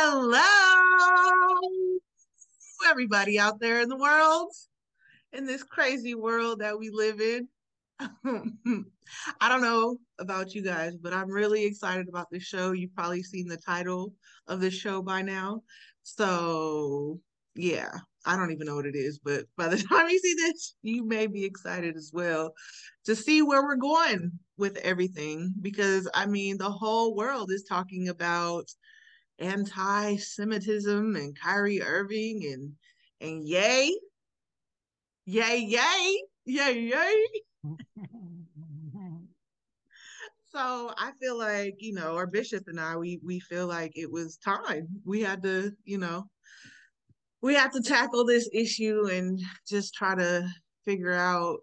Hello, everybody out there in the world, in this crazy world that we live in. I don't know about you guys, but I'm really excited about this show. You've probably seen the title of this show by now. So, yeah, I don't even know what it is, but by the time you see this, you may be excited as well to see where we're going with everything. Because, I mean, the whole world is talking about anti-Semitism and Kyrie Irving and and yay, yay, yay, yay, yay. so I feel like you know, our bishop and I, we we feel like it was time. We had to, you know, we had to tackle this issue and just try to figure out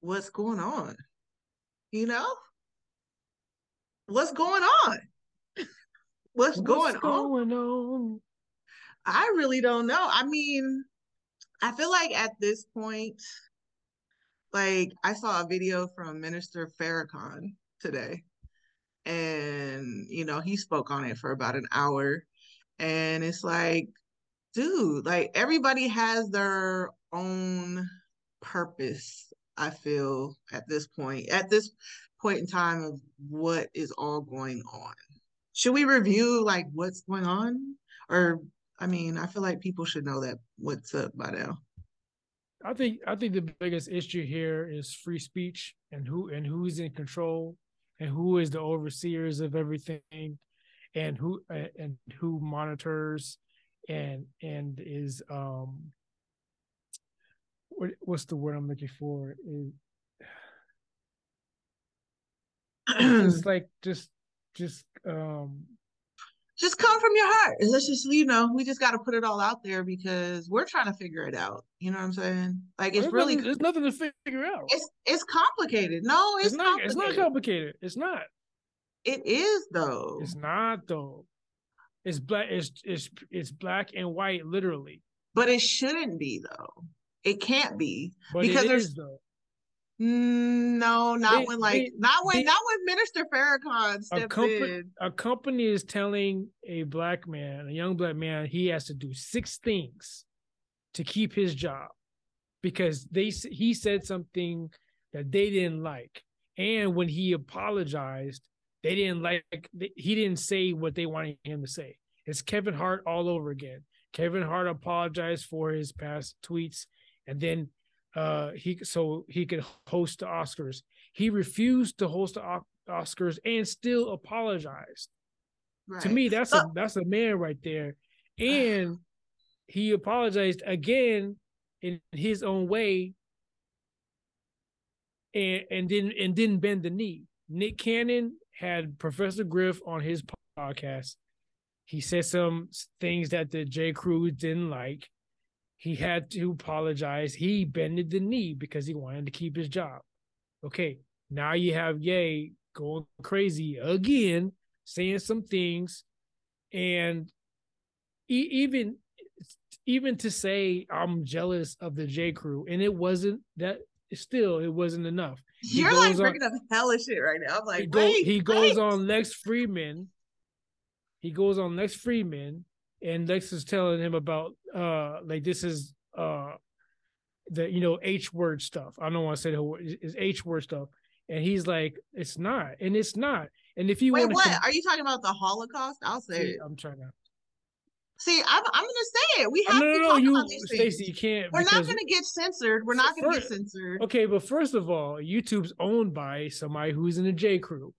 what's going on. You know, what's going on? What's, what's going, going on? on? I really don't know. I mean, I feel like at this point, like I saw a video from Minister Farrakhan today, and you know, he spoke on it for about an hour. And it's like, dude, like everybody has their own purpose, I feel, at this point, at this point in time of what is all going on should we review like what's going on? Or I mean, I feel like people should know that what's up by now. I think I think the biggest issue here is free speech and who and who's in control and who is the overseers of everything and who and who monitors and and is um what, what's the word I'm looking for is it's like just just um just come from your heart. Let's just, you know, we just got to put it all out there because we're trying to figure it out. You know what I'm saying? Like it's there's really nothing, there's nothing to figure out. It's it's complicated. No, it's, it's not. It's not complicated. It's not. It is though. It's not though. It's black. It's it's it's black and white, literally. But it shouldn't be though. It can't be but because there's is, though. Mm, no, not they, when like they, not when they, not when Minister Farrakhan stepped a company, in. A company is telling a black man, a young black man, he has to do six things to keep his job because they he said something that they didn't like, and when he apologized, they didn't like. He didn't say what they wanted him to say. It's Kevin Hart all over again. Kevin Hart apologized for his past tweets, and then uh he so he could host the Oscars. He refused to host the Oscars and still apologized. Right. To me, that's a that's a man right there. And he apologized again in his own way and and didn't and didn't bend the knee. Nick Cannon had Professor Griff on his podcast. He said some things that the J. Crew didn't like he had to apologize. He bended the knee because he wanted to keep his job. Okay, now you have Ye going crazy again, saying some things, and e- even even to say I'm jealous of the J Crew, and it wasn't that. Still, it wasn't enough. He You're like bringing on, up hellish shit right now. I'm like, he, go, he wait. goes on Lex Fridman. He goes on Lex Fridman and Lex is telling him about uh like this is uh the you know H word stuff. I don't want to say the word is H word stuff. And he's like, it's not, and it's not. And if you wait, what are you talking about the Holocaust? I'll say See, I'm trying to. See, I'm, I'm gonna say it. We have no, no, to no, talk you, about these Stacey, you can't. We're not gonna get censored. We're not gonna first, get censored. Okay, but first of all, YouTube's owned by somebody who's in the J Crew.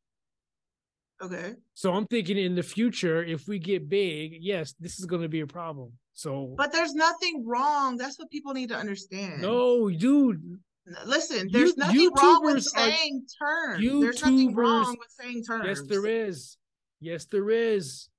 Okay. So I'm thinking in the future, if we get big, yes, this is going to be a problem. So, but there's nothing wrong. That's what people need to understand. No, dude. Listen, there's you, nothing YouTubers wrong with saying are, terms. YouTubers, there's nothing wrong with saying terms. Yes, there is. Yes, there is.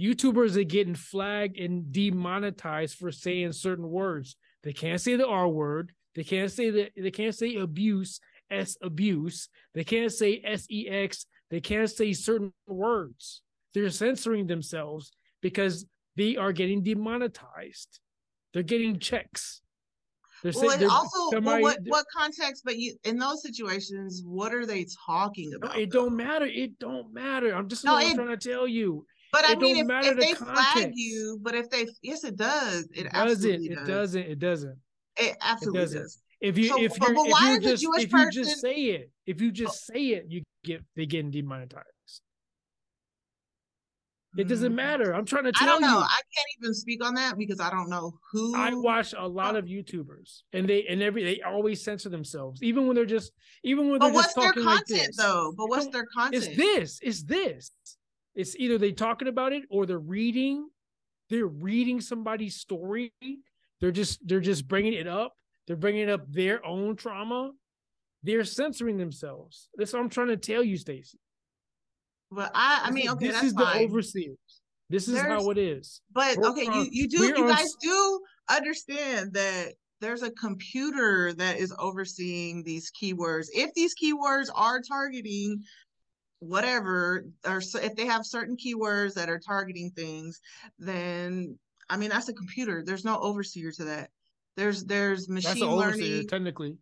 YouTubers are getting flagged and demonetized for saying certain words. They can't say the R word. They can't say that. They can't say abuse. S abuse. They can't say S E X they can't say certain words. They're censoring themselves because they are getting demonetized. They're getting checks. They're well, saying, also, somebody, well, what what context? But you in those situations, what are they talking about? it though? don't matter. It don't matter. I'm just no, it, trying to tell you. But I it mean, if, if the they context. flag you, but if they, yes, it does. It, it doesn't. It doesn't. It doesn't. It absolutely it doesn't. does. If you so, if you if you just if person... you just say it, if you just say it, you get they get demonetized. It doesn't mm. matter. I'm trying to tell you. I don't know. You. I can't even speak on that because I don't know who. I watch a lot of YouTubers, and they and every they always censor themselves, even when they're just even when they're just talking like this. Though, but what's their content? It's this. It's this. It's either they talking about it or they're reading. They're reading somebody's story. They're just they're just bringing it up. They're bringing up their own trauma. They're censoring themselves. That's what I'm trying to tell you, Stacy. But I, I mean, okay, this is fine. the overseers. This is there's, how it is. But we're okay, you you do you guys do understand that there's a computer that is overseeing these keywords. If these keywords are targeting whatever, or so if they have certain keywords that are targeting things, then I mean that's a computer. There's no overseer to that. There's there's machine learning. Overseer, technically,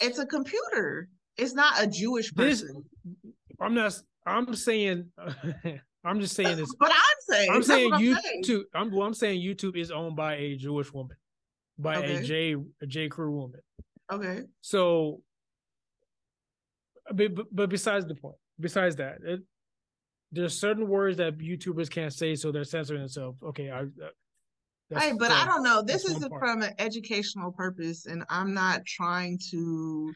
it's a computer. It's not a Jewish person. This, I'm not. I'm saying. I'm just saying this. But I'm saying. I'm saying YouTube. I'm, well, I'm saying YouTube is owned by a Jewish woman, by okay. a J a J Crew woman. Okay. So, but, but besides the point, besides that, it, there's certain words that YouTubers can't say, so they're censoring themselves. Okay, I. Uh, Right, but I don't know. This is from an educational purpose, and I'm not trying to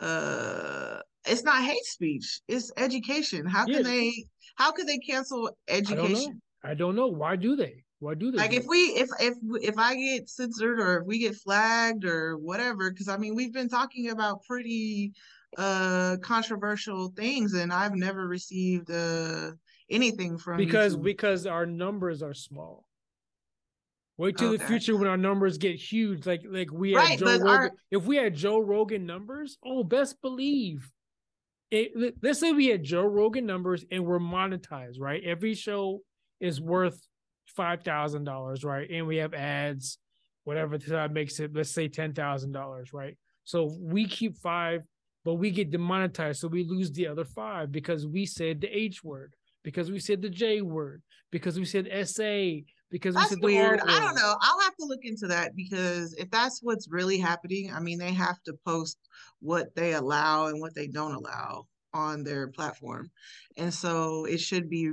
uh it's not hate speech. It's education. How can yeah. they how could they cancel education I don't, I don't know. Why do they? Why do they like if we if if if i get censored or if we get flagged or whatever because i mean we've been talking about pretty uh controversial things and i've never received uh anything from because YouTube. because our numbers are small Wait till the future when our numbers get huge, like like we had right, Joe Rogan. Our... If we had Joe Rogan numbers, oh, best believe. It, let's say we had Joe Rogan numbers and we're monetized, right? Every show is worth five thousand dollars, right? And we have ads, whatever that makes it. Let's say ten thousand dollars, right? So we keep five, but we get demonetized, so we lose the other five because we said the H word, because we said the J word, because we said SA, because that's weird. I don't know. I'll have to look into that because if that's what's really happening, I mean, they have to post what they allow and what they don't allow on their platform, and so it should be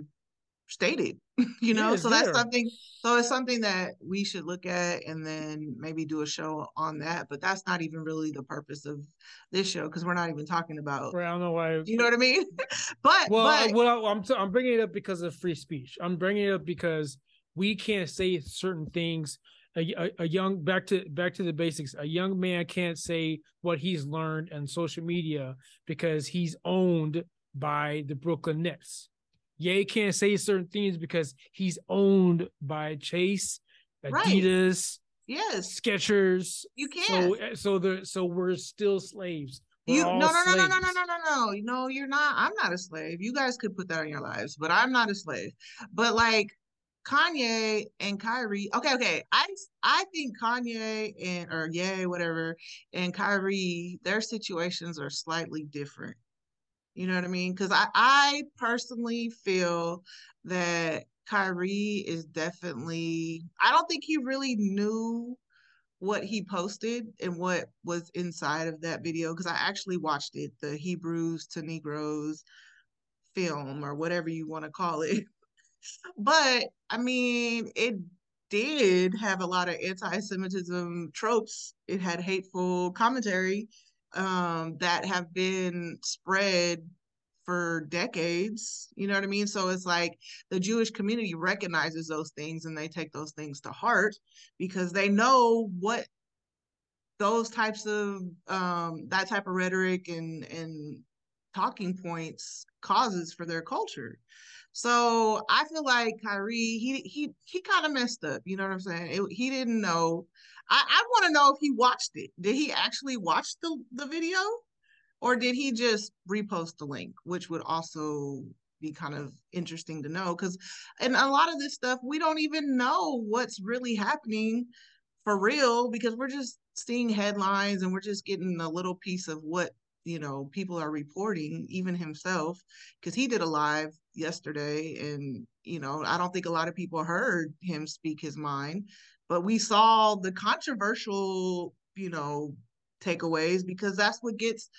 stated. You know, yeah, so that's something. So it's something that we should look at and then maybe do a show on that. But that's not even really the purpose of this show because we're not even talking about. Well, I don't know why. You know what I mean? but well, but, well, I'm t- I'm bringing it up because of free speech. I'm bringing it up because we can't say certain things. A, a, a, young back to back to the basics. A young man can't say what he's learned on social media because he's owned by the brooklyn nets. Ye can't say certain things because he's owned by chase adidas right. yes. Skechers. You can't. so so the so we're still slaves. We're you no no, no no no no no no no. No no you're not i'm not a slave. You guys could put that in your lives but i'm not a slave. But like Kanye and Kyrie. Okay, okay. I I think Kanye and or Ye whatever and Kyrie, their situations are slightly different. You know what I mean? Because I I personally feel that Kyrie is definitely. I don't think he really knew what he posted and what was inside of that video because I actually watched it, the Hebrews to Negroes film or whatever you want to call it. but I mean, it did have a lot of anti-Semitism tropes. It had hateful commentary um, that have been spread for decades. You know what I mean? So it's like the Jewish community recognizes those things and they take those things to heart because they know what those types of um, that type of rhetoric and and talking points causes for their culture. So I feel like Kyrie, he he he kind of messed up. You know what I'm saying? It, he didn't know. I, I want to know if he watched it. Did he actually watch the the video, or did he just repost the link? Which would also be kind of interesting to know because and a lot of this stuff we don't even know what's really happening for real because we're just seeing headlines and we're just getting a little piece of what you know people are reporting even himself because he did a live yesterday and you know i don't think a lot of people heard him speak his mind but we saw the controversial you know takeaways because that's what gets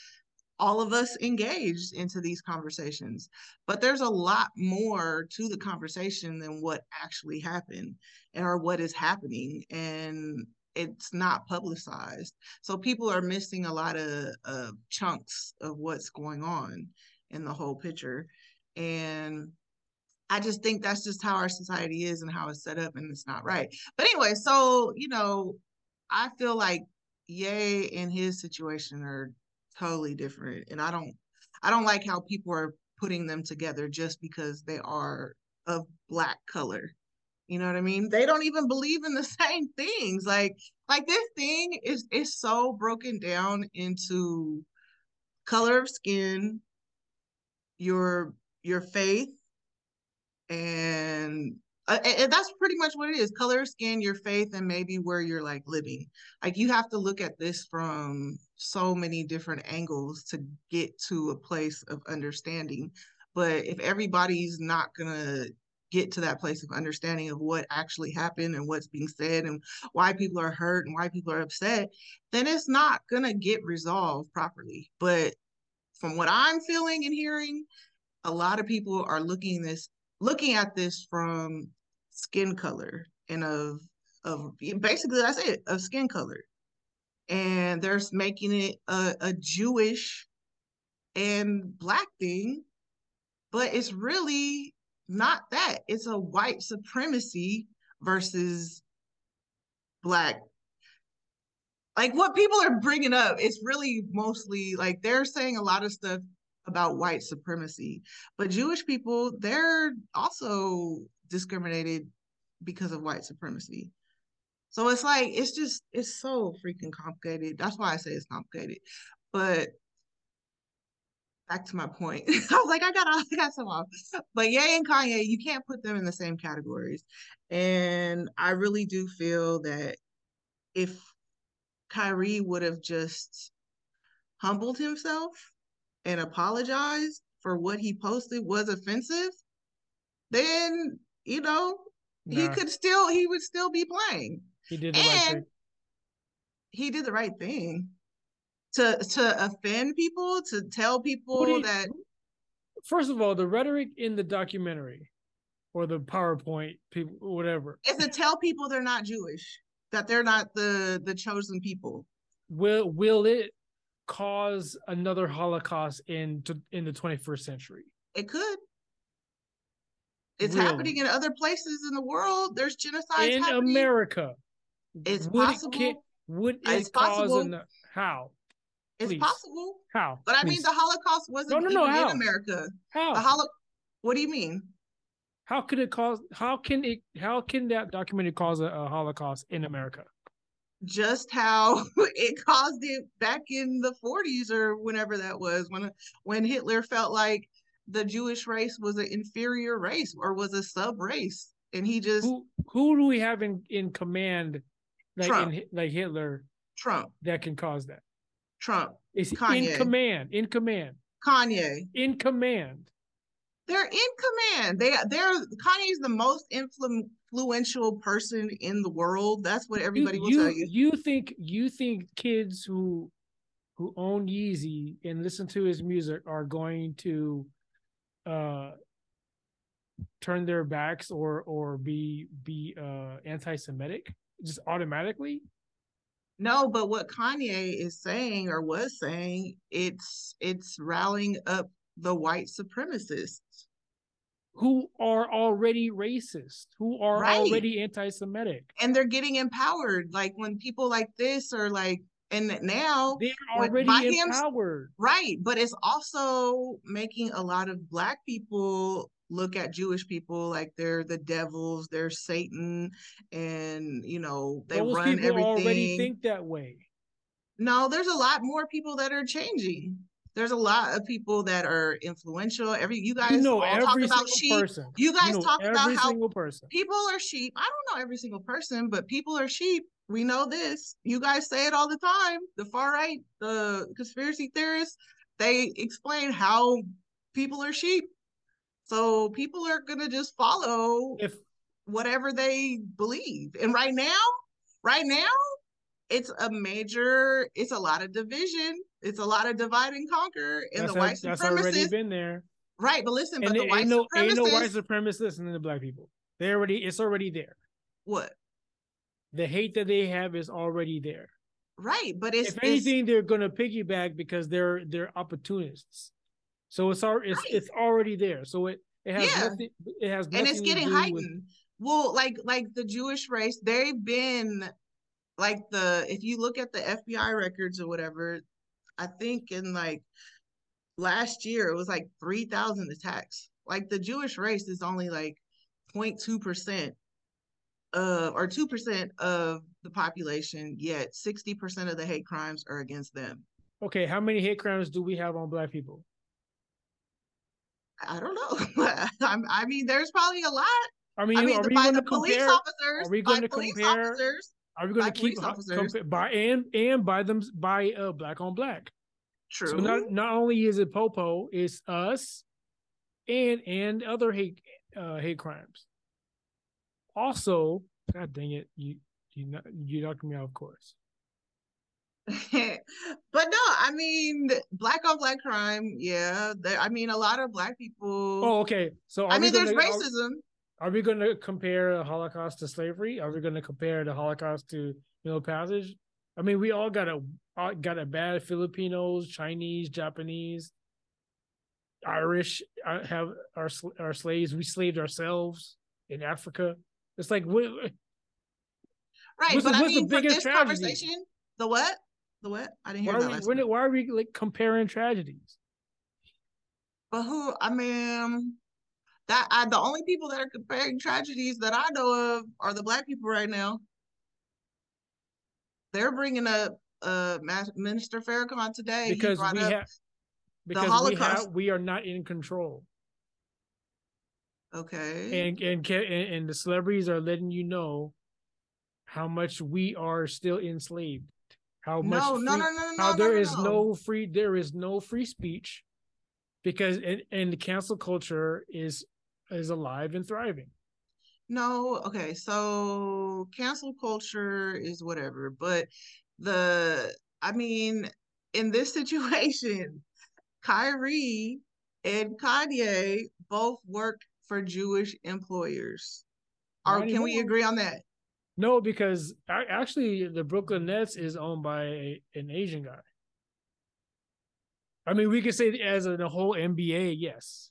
all of us engaged into these conversations. But there's a lot more to the conversation than what actually happened or what is happening. And it's not publicized. So people are missing a lot of, uh, of chunks of what's going on in the whole picture. And I just think that's just how our society is and how it's set up, and it's not right. But anyway, so you know, I feel like Ye and his situation are totally different. And I don't I don't like how people are putting them together just because they are of black color. You know what I mean? They don't even believe in the same things. Like like this thing is is so broken down into color of skin, your your faith, and uh, and that's pretty much what it is color skin your faith and maybe where you're like living. Like you have to look at this from so many different angles to get to a place of understanding. But if everybody's not gonna get to that place of understanding of what actually happened and what's being said and why people are hurt and why people are upset then it's not gonna get resolved properly. But from what i'm feeling and hearing a lot of people are looking this looking at this from skin color and of of basically that's it of skin color. And they're making it a, a jewish and black thing but it's really not that. It's a white supremacy versus black. Like what people are bringing up it's really mostly like they're saying a lot of stuff about white supremacy. But Jewish people, they're also discriminated because of white supremacy. So it's like it's just it's so freaking complicated. That's why I say it's complicated. But back to my point. I was like, I got I got some off. But Ye and Kanye, you can't put them in the same categories. And I really do feel that if Kyrie would have just humbled himself and apologized for what he posted was offensive, then you know nah. he could still he would still be playing. He did the and right thing. He did the right thing to to offend people to tell people you, that. First of all, the rhetoric in the documentary or the PowerPoint, people, whatever, is to tell people they're not Jewish, that they're not the the chosen people. Will will it cause another Holocaust in to, in the 21st century? It could. It's really? happening in other places in the world. There's genocide in happening. America. It's would possible. It, would it it's cause possible. An, how? Please. It's possible. How? But Please. I mean, the Holocaust wasn't no, no, no, how? in America. How? The holo- What do you mean? How could it cause? How can it? How can that documentary cause a, a Holocaust in America? Just how it caused it back in the 40s or whenever that was when when Hitler felt like the Jewish race was an inferior race or was a sub race. And he just who, who do we have in in command like Trump. In, like Hitler Trump. that can cause that? Trump. Is in command in command? Kanye. In command. They're in command. They they're Kanye's the most influential person in the world. That's what everybody you, will you, tell you. You think you think kids who who own Yeezy and listen to his music are going to uh turn their backs or or be be uh anti-Semitic just automatically? No, but what Kanye is saying or was saying, it's it's rallying up the white supremacists who are already racist, who are right. already anti-Semitic, and they're getting empowered. Like when people like this are like, and now they're already empowered, right? But it's also making a lot of black people look at Jewish people like they're the devils, they're Satan, and you know they Those run everything. Already think that way. No, there's a lot more people that are changing there's a lot of people that are influential. Every you guys you know talk about sheep. Person. You guys you know talk about how person. people are sheep. I don't know every single person, but people are sheep. we know this. You guys say it all the time. The far right, the conspiracy theorists, they explain how people are sheep. So people are gonna just follow if whatever they believe. And right now, right now, it's a major, it's a lot of division. It's a lot of divide and conquer. And that's the white supremacists. That's already been there. Right, but listen, and but the white no, ain't no white supremacists listening to black people. They already, it's already there. What? The hate that they have is already there. Right, but it's if anything, it's, they're gonna piggyback because they're they're opportunists. So it's already it's, right. it's already there. So it it has yeah. nothing. It has and it's getting heightened. With... Well, like like the Jewish race, they've been like the if you look at the FBI records or whatever, I think in like last year it was like three thousand attacks. Like the Jewish race is only like 0.2 percent uh, or 2% of the population, yet 60% of the hate crimes are against them. Okay, how many hate crimes do we have on black people? I don't know. I mean, there's probably a lot. I mean, I mean are we to compare? Officers, are we going to compare? Officers, are we going to keep by and and by them by uh black on black? True. So not not only is it Popo, it's us, and and other hate uh hate crimes. Also, God dang it, you you you knocked me out, of course. but no, I mean, black on black crime. Yeah, there, I mean, a lot of black people. Oh, okay. So I mean, there's gonna, racism. Are, we going to compare the Holocaust to slavery? Are we going to compare the Holocaust to Middle Passage? I mean, we all got a got a bad Filipinos, Chinese, Japanese, Irish uh, have our our slaves. We slaved ourselves in Africa. It's like what? Right, but I mean, for this tragedy? conversation, the what? The what? I didn't hear why that. Are we, why are we like comparing tragedies? But who? I mean, that I the only people that are comparing tragedies that I know of are the black people right now. They're bringing up uh Minister Farrakhan today because we have because we have we are not in control. Okay. And and and the celebrities are letting you know how much we are still enslaved. How much no, free, no, no, no, how no, there no, is no free there is no free speech because and, and the cancel culture is is alive and thriving. No, okay. So cancel culture is whatever, but the I mean, in this situation, Kyrie and Kanye both work for Jewish employers. Or can we agree on that? No, because actually the Brooklyn Nets is owned by a, an Asian guy. I mean, we could say as a, the whole NBA, yes.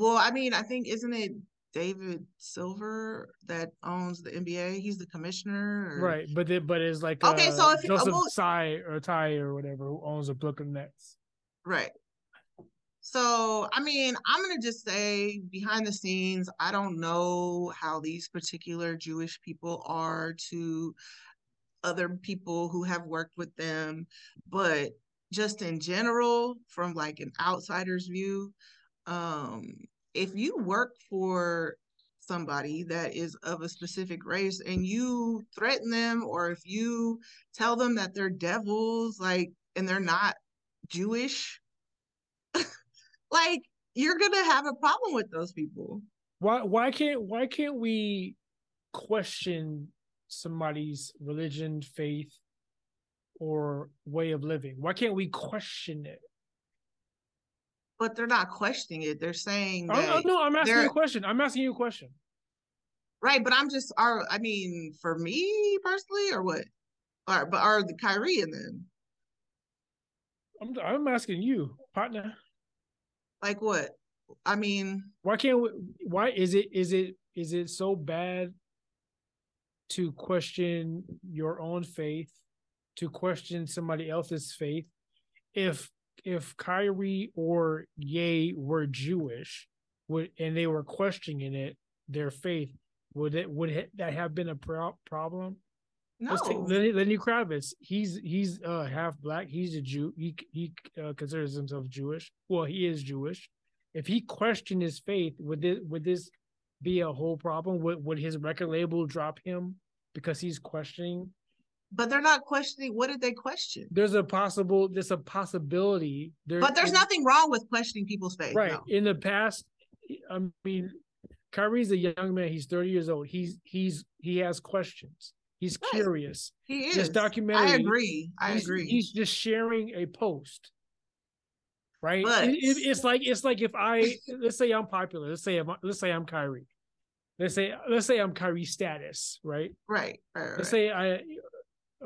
Well, I mean, I think isn't it David Silver that owns the NBA? He's the commissioner, or... right? But the, but it's like okay, uh, so if Joseph well, Tsai or Ty or whatever who owns the Brooklyn Nets, right? So, I mean, I'm going to just say behind the scenes, I don't know how these particular Jewish people are to other people who have worked with them, but just in general, from like an outsider's view, um, if you work for somebody that is of a specific race and you threaten them or if you tell them that they're devils like and they're not Jewish like you're gonna have a problem with those people. Why why can't why can't we question somebody's religion, faith, or way of living? Why can't we question it? But they're not questioning it. They're saying oh, no, I'm asking you a question. I'm asking you a question. Right, but I'm just are I mean, for me personally, or what? Or but are the Kyrie and then? I'm I'm asking you, partner. Like what? I mean, why can't we, why is it is it is it so bad to question your own faith, to question somebody else's faith? If if Kyrie or Ye were Jewish, would and they were questioning it, their faith, would it would it, that have been a pro- problem? No. Let's take Lenny, Lenny Kravitz. He's he's uh half black. He's a Jew. He he uh, considers himself Jewish. Well, he is Jewish. If he questioned his faith, would this would this be a whole problem? Would would his record label drop him because he's questioning But they're not questioning. What did they question? There's a possible. There's a possibility. There, but there's nothing wrong with questioning people's faith. Right. No. In the past, I mean, Kyrie's a young man. He's 30 years old. He's he's he has questions. He's right. curious. He is. This documentary. I agree. I he's, agree. He's just sharing a post. Right. But, it, it, it's like it's like if I let's say I'm popular. Let's say I'm, let's say I'm Kyrie. Let's say let's say I'm Kyrie status. Right. Right. right, right. Let's say I.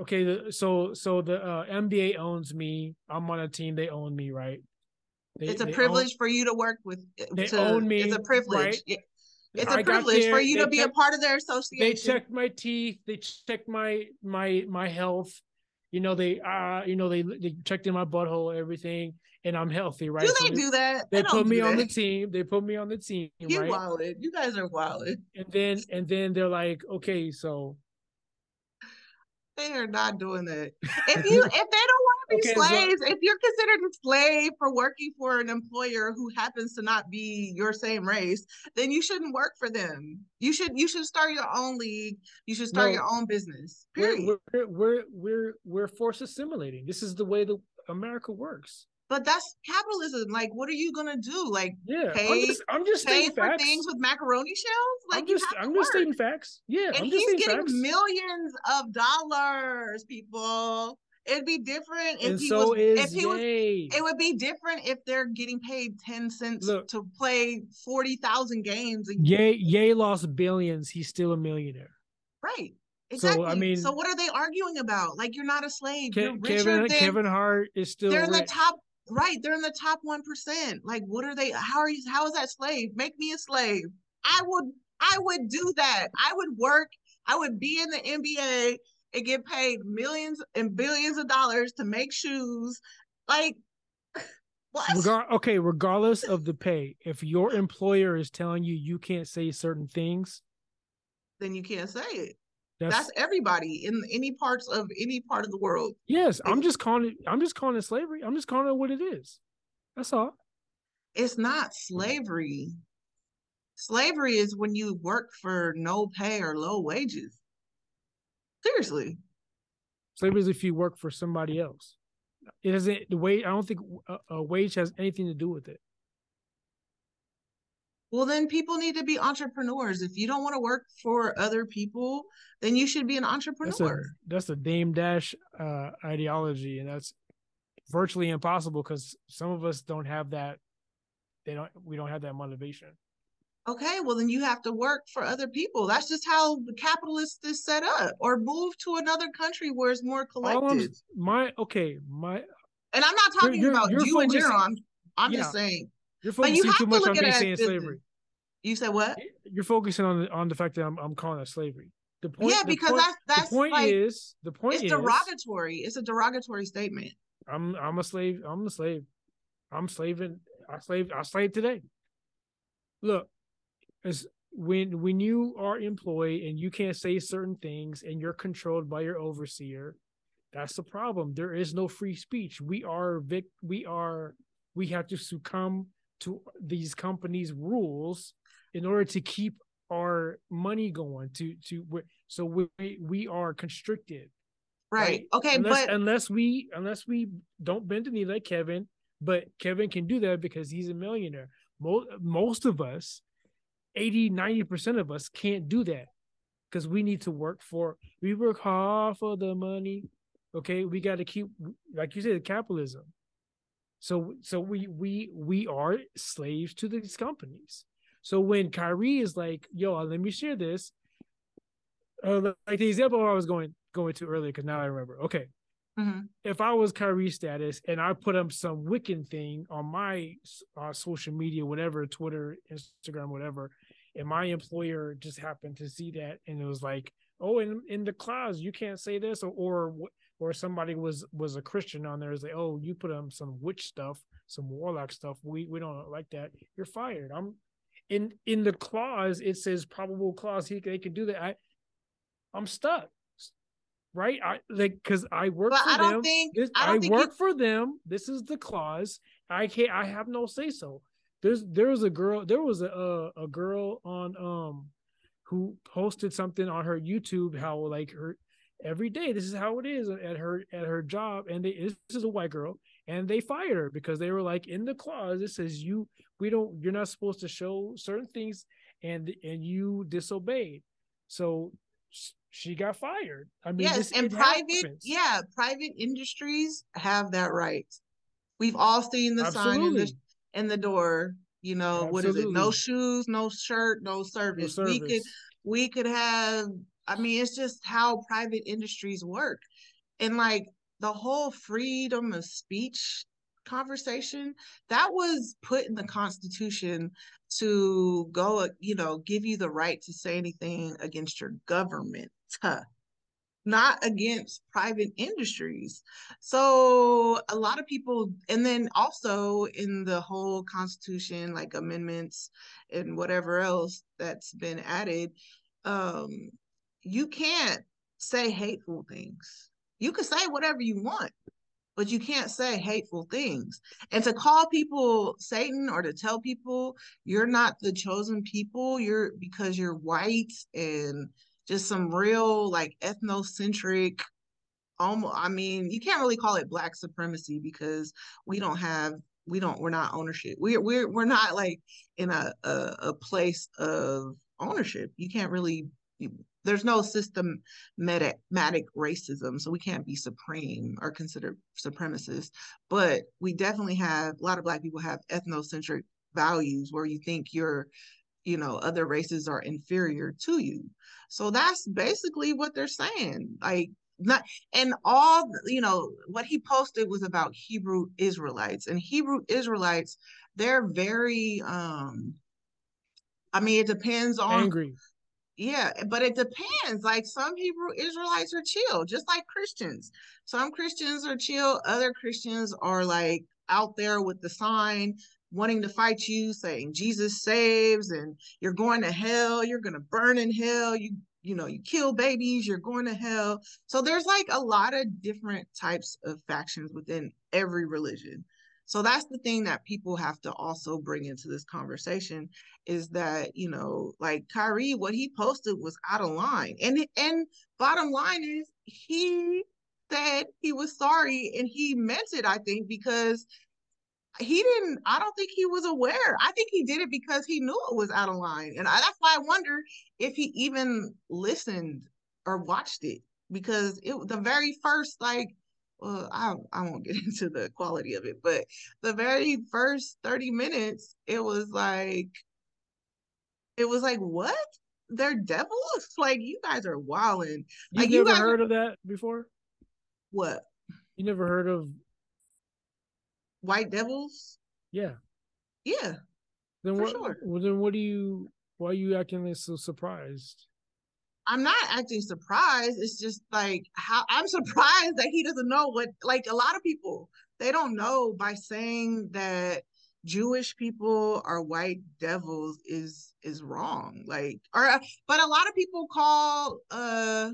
Okay, so so the uh, NBA owns me. I'm on a team. They own me, right? They, it's a privilege own, for you to work with. They to, own me. It's a privilege. Right? It's a I privilege there, for you to be checked, a part of their association. They checked my teeth. They checked my my my health. You know they uh you know they they checked in my butthole everything and I'm healthy, right? Do they, so do that? They, they put me on the team. They put me on the team. You right? wilded. You guys are wilded. And then and then they're like, okay, so they are not doing that. If you if they don't want to be okay, slaves, so, if you're considered a slave for working for an employer who happens to not be your same race, then you shouldn't work for them. You should you should start your own league. You should start no, your own business. Period. We're, we're we're we're forced assimilating. This is the way that America works. But that's capitalism. Like, what are you gonna do? Like, yeah, pay, I'm just, I'm just pay for facts. things with macaroni shells. Like, I'm just, I'm just stating facts. Yeah, and I'm he's getting facts. millions of dollars, people. It'd be different if and he so was. if he was, it would be different if they're getting paid ten cents Look, to play forty thousand games. Ye Ye lost billions. He's still a millionaire. Right. Exactly. So I mean, so what are they arguing about? Like you're not a slave. Ke- Kevin than, Kevin Hart is still. They're in the top Right, they're in the top one percent. Like, what are they? How are you? How is that slave? Make me a slave. I would. I would do that. I would work. I would be in the NBA and get paid millions and billions of dollars to make shoes. Like, what? Regar- okay, regardless of the pay, if your employer is telling you you can't say certain things, then you can't say it. That's, That's everybody in any parts of any part of the world. Yes, I'm just calling it. I'm just calling it slavery. I'm just calling it what it is. That's all. It's not slavery. Slavery is when you work for no pay or low wages. Seriously. Slavery is if you work for somebody else. It doesn't the wage. I don't think a, a wage has anything to do with it. Well, then people need to be entrepreneurs. If you don't want to work for other people, then you should be an entrepreneur. That's a, that's a Dame Dash uh, ideology, and that's virtually impossible because some of us don't have that. They don't. We don't have that motivation. Okay, well then you have to work for other people. That's just how the capitalist is set up. Or move to another country where it's more collective My okay, my. And I'm not talking you're, about you're you and Jero. I'm, I'm yeah. just saying you're focusing too much on me saying slavery. You said what? You're focusing on the, on the fact that I'm I'm calling it slavery. The point, yeah, because point, that's that's the point like, is the point it's is derogatory. It's a derogatory statement. I'm I'm a slave. I'm a slave. I'm slaving. I slave. I slave today. Look, as when when you are employed and you can't say certain things and you're controlled by your overseer, that's the problem. There is no free speech. We are vic. We are. We have to succumb to these companies' rules in order to keep our money going to to so we we are constricted right, right? okay unless, but unless we unless we don't bend the knee like kevin but kevin can do that because he's a millionaire. Most most of us 80 90% of us can't do that because we need to work for we work hard for the money okay? We got to keep like you said capitalism so so we we we are slaves to these companies. So when Kyrie is like, "Yo, let me share this," uh, like the example I was going going to earlier, because now I remember. Okay, mm-hmm. if I was Kyrie status and I put up some Wiccan thing on my uh, social media, whatever, Twitter, Instagram, whatever, and my employer just happened to see that and it was like, "Oh, in in the clause you can't say this," or or or somebody was was a Christian on there is like, oh, you put on some witch stuff, some warlock stuff. We we don't like that. You're fired. I'm in in the clause. It says probable clause. He they can do that. I I'm stuck. Right, I like because I work but for I them. Think, this, I, I work you... for them. This is the clause. I can't. I have no say so. There's there was a girl. There was a a, a girl on um who posted something on her YouTube how like her every day. This is how it is at her at her job. And they this is a white girl, and they fired her because they were like in the clause it says you we don't you're not supposed to show certain things and and you disobeyed. So she got fired. I mean, yes, this, and private, happens. yeah, private industries have that right. We've all seen the Absolutely. sign in the in the door. You know Absolutely. what is it? No shoes, no shirt, no service. no service. We could we could have. I mean, it's just how private industries work, and like the whole freedom of speech conversation that was put in the constitution to go you know give you the right to say anything against your government not against private industries. So a lot of people, and then also in the whole Constitution, like amendments and whatever else that's been added, um, you can't say hateful things. You can say whatever you want, but you can't say hateful things. And to call people Satan or to tell people you're not the chosen people, you're because you're white and just some real like ethnocentric almost i mean you can't really call it black supremacy because we don't have we don't we're not ownership we're we're, we're not like in a, a, a place of ownership you can't really there's no systematic racism so we can't be supreme or considered supremacist but we definitely have a lot of black people have ethnocentric values where you think you're you know other races are inferior to you. So that's basically what they're saying like not and all you know what he posted was about hebrew israelites and hebrew israelites they're very um i mean it depends on angry yeah eh, but it depends like some hebrew israelites are chill just like christians some christians are chill other christians are like out there with the sign wanting to fight you, saying Jesus saves and you're going to hell, you're going to burn in hell, you you know, you kill babies, you're going to hell. So there's like a lot of different types of factions within every religion. So that's the thing that people have to also bring into this conversation is that, you know, like Kyrie, what he posted was out of line. And and bottom line is he said he was sorry and he meant it, I think, because he didn't i don't think he was aware i think he did it because he knew it was out of line and I, that's why i wonder if he even listened or watched it because it the very first like well i i won't get into the quality of it but the very first 30 minutes it was like it was like what they're devils like you guys are wilding you like, never you heard of that before what you never heard of White Devils? Yeah. Yeah. Then what? Sure. Well, then what do you? Why are you acting like so surprised? I'm not acting surprised. It's just like how I'm surprised that he doesn't know what. Like a lot of people, they don't know by saying that Jewish people are white devils is is wrong. Like, or but a lot of people call uh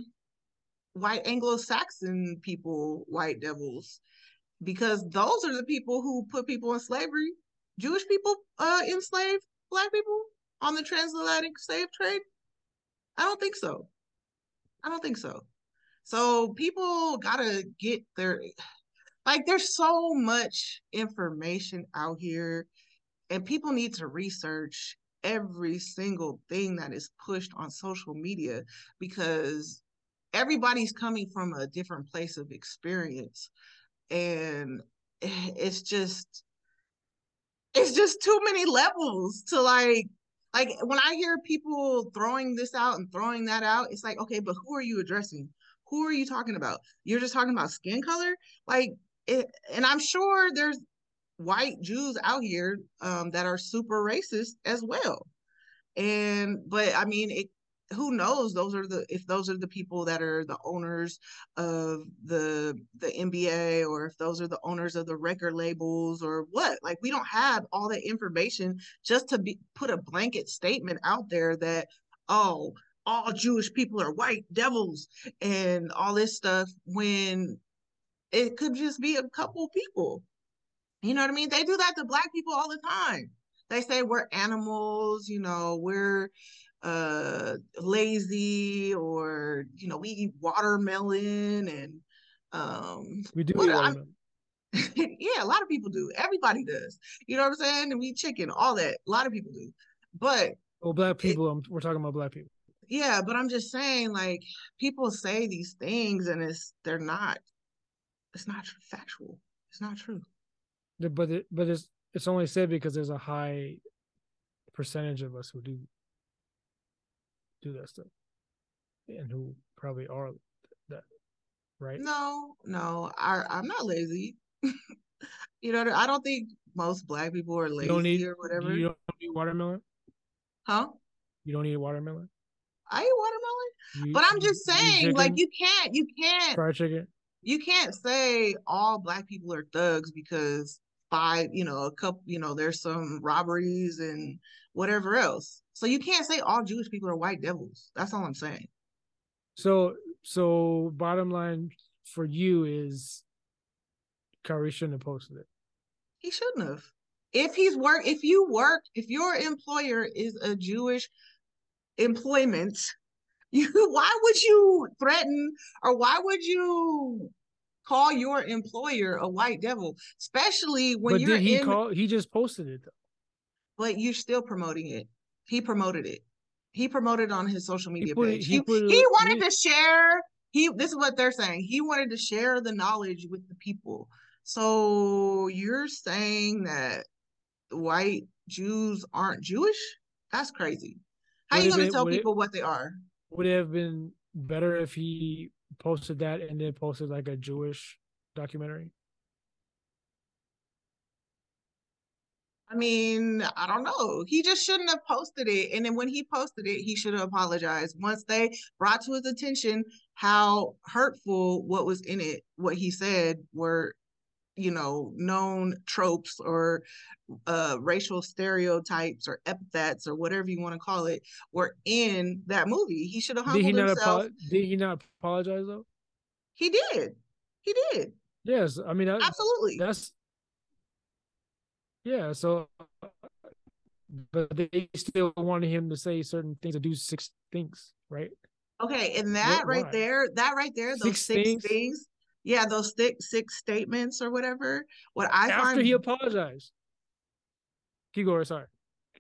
white Anglo-Saxon people white devils because those are the people who put people in slavery. Jewish people uh, enslaved black people on the transatlantic slave trade? I don't think so. I don't think so. So people gotta get their like there's so much information out here and people need to research every single thing that is pushed on social media because everybody's coming from a different place of experience and it's just it's just too many levels to like like when I hear people throwing this out and throwing that out, it's like, okay, but who are you addressing? Who are you talking about? You're just talking about skin color? Like it, and I'm sure there's white Jews out here um, that are super racist as well. And but I mean, it who knows? Those are the if those are the people that are the owners of the the NBA or if those are the owners of the record labels or what? Like we don't have all that information just to be put a blanket statement out there that oh all Jewish people are white devils and all this stuff when it could just be a couple people. You know what I mean? They do that to black people all the time. They say we're animals you know we're uh lazy or you know we eat watermelon and um we do eat watermelon. yeah, a lot of people do. Everybody does. You know what I'm saying? And we chicken, all that. A lot of people do. But well, black people, it, we're talking about black people. Yeah, but I'm just saying, like, people say these things and it's they're not it's not factual. It's not true. But it, but it's it's only said because there's a high percentage of us who do do that stuff. And who probably are that right? No no I, i'm not lazy. You know i don't think most black people are lazy need, or whatever. you don't eat watermelon? Huh? You don't eat watermelon? I eat watermelon you, but i'm just saying like you can't you can't fried chicken? you can't say all black people are thugs because five you know a couple you know there's some robberies and whatever else so you can't say all jewish people are white devils that's all i'm saying so so bottom line for you is Kyrie shouldn't have posted it. He shouldn't have. If he's work, if you work, if your employer is a Jewish employment, you why would you threaten or why would you call your employer a white devil, especially when but you're did he in, call he just posted it though. But you're still promoting it. He promoted it. He promoted on his social media he page. He, he, he wanted to share. He this is what they're saying. He wanted to share the knowledge with the people. So you're saying that white Jews aren't Jewish? That's crazy. How are you going to tell people it, what they are? Would it have been better if he posted that and then posted like a Jewish documentary? I mean, I don't know. He just shouldn't have posted it. And then when he posted it, he should have apologized. Once they brought to his attention how hurtful what was in it, what he said were you know known tropes or uh, racial stereotypes or epithets or whatever you want to call it were in that movie. He should have humbled did he himself. Not did he not apologize though? He did. He did. Yes, I mean that, absolutely. That's yeah. So, but they still wanted him to say certain things to do six things, right? Okay, and that what, right why? there, that right there, those six, six things, things yeah, those six six statements or whatever. What I find. after find he apologized. Keep going. Sorry.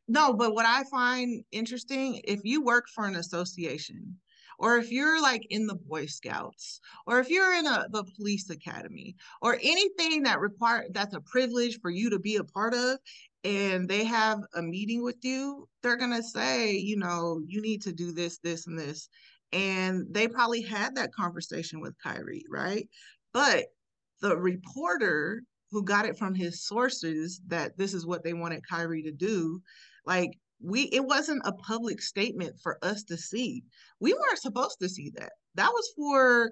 No, but what I find interesting, if you work for an association, or if you're like in the Boy Scouts, or if you're in a the police academy, or anything that require that's a privilege for you to be a part of, and they have a meeting with you, they're gonna say, you know, you need to do this, this, and this. And they probably had that conversation with Kyrie, right? But the reporter who got it from his sources that this is what they wanted Kyrie to do, like we it wasn't a public statement for us to see. We weren't supposed to see that. That was for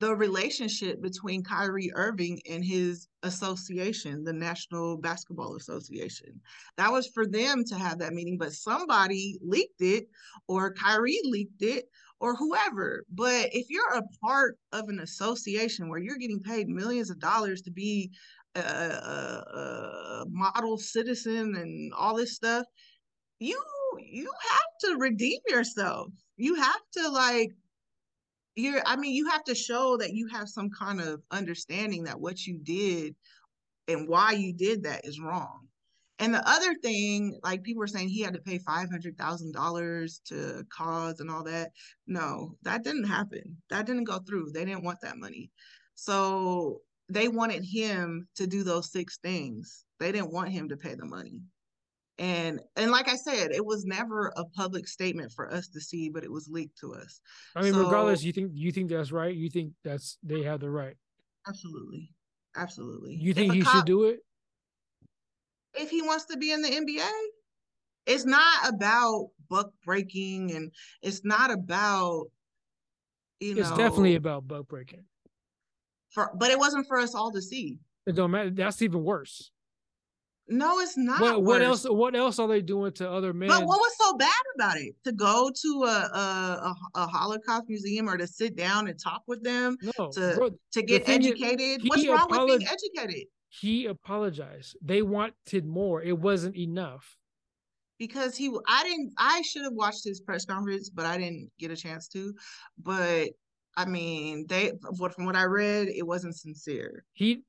the relationship between Kyrie Irving and his association, the National Basketball Association. That was for them to have that meeting, but somebody leaked it, or Kyrie leaked it, or whoever. But if you're a part of an association where you're getting paid millions of dollars to be a, a, a model citizen and all this stuff, you you have to redeem yourself. You have to like you're I mean you have to show that you have some kind of understanding that what you did and why you did that is wrong. And the other thing, like people were saying he had to pay $500,000 to cause and all that. No, that didn't happen. That didn't go through. They didn't want that money. So they wanted him to do those six things. They didn't want him to pay the money. And and like I said, it was never a public statement for us to see, but it was leaked to us. I mean, so, regardless, you think you think that's right? You think that's they have the right? Absolutely. Absolutely. You think he cop, should do it? if he wants to be in the NBA. It's not about buck breaking and it's not about you know It's definitely about buck breaking. For but it wasn't for us all to see. It don't matter. That's even worse. No, it's not. What, what, else? What else are they doing to other men? But what was so bad about it? To go to a a, a Holocaust museum or to sit down and talk with them? No, to bro, to get educated. What's wrong with being educated? he apologized. They wanted more. It wasn't enough. because he I didn't I should have watched his press conference, but I didn't get a chance to. But I mean, they what from what I read, it wasn't sincere. He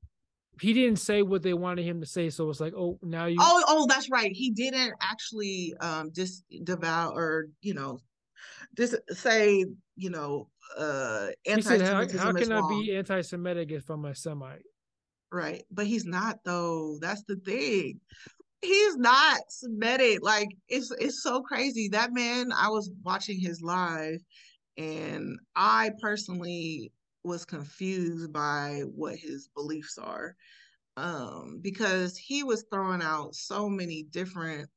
he didn't say what they wanted him to say, so it's like, oh, now you. Oh, oh, that's right. He didn't actually um just devour or you know, just say you know, uh, anti-Semitism. How, how can I be anti-Semitic if I'm a Semite? Right, but he's not though. That's the thing he's not Semitic. Like it's it's so crazy. That man, I was watching his live and I personally was confused by what his beliefs are. Um, because he was throwing out so many different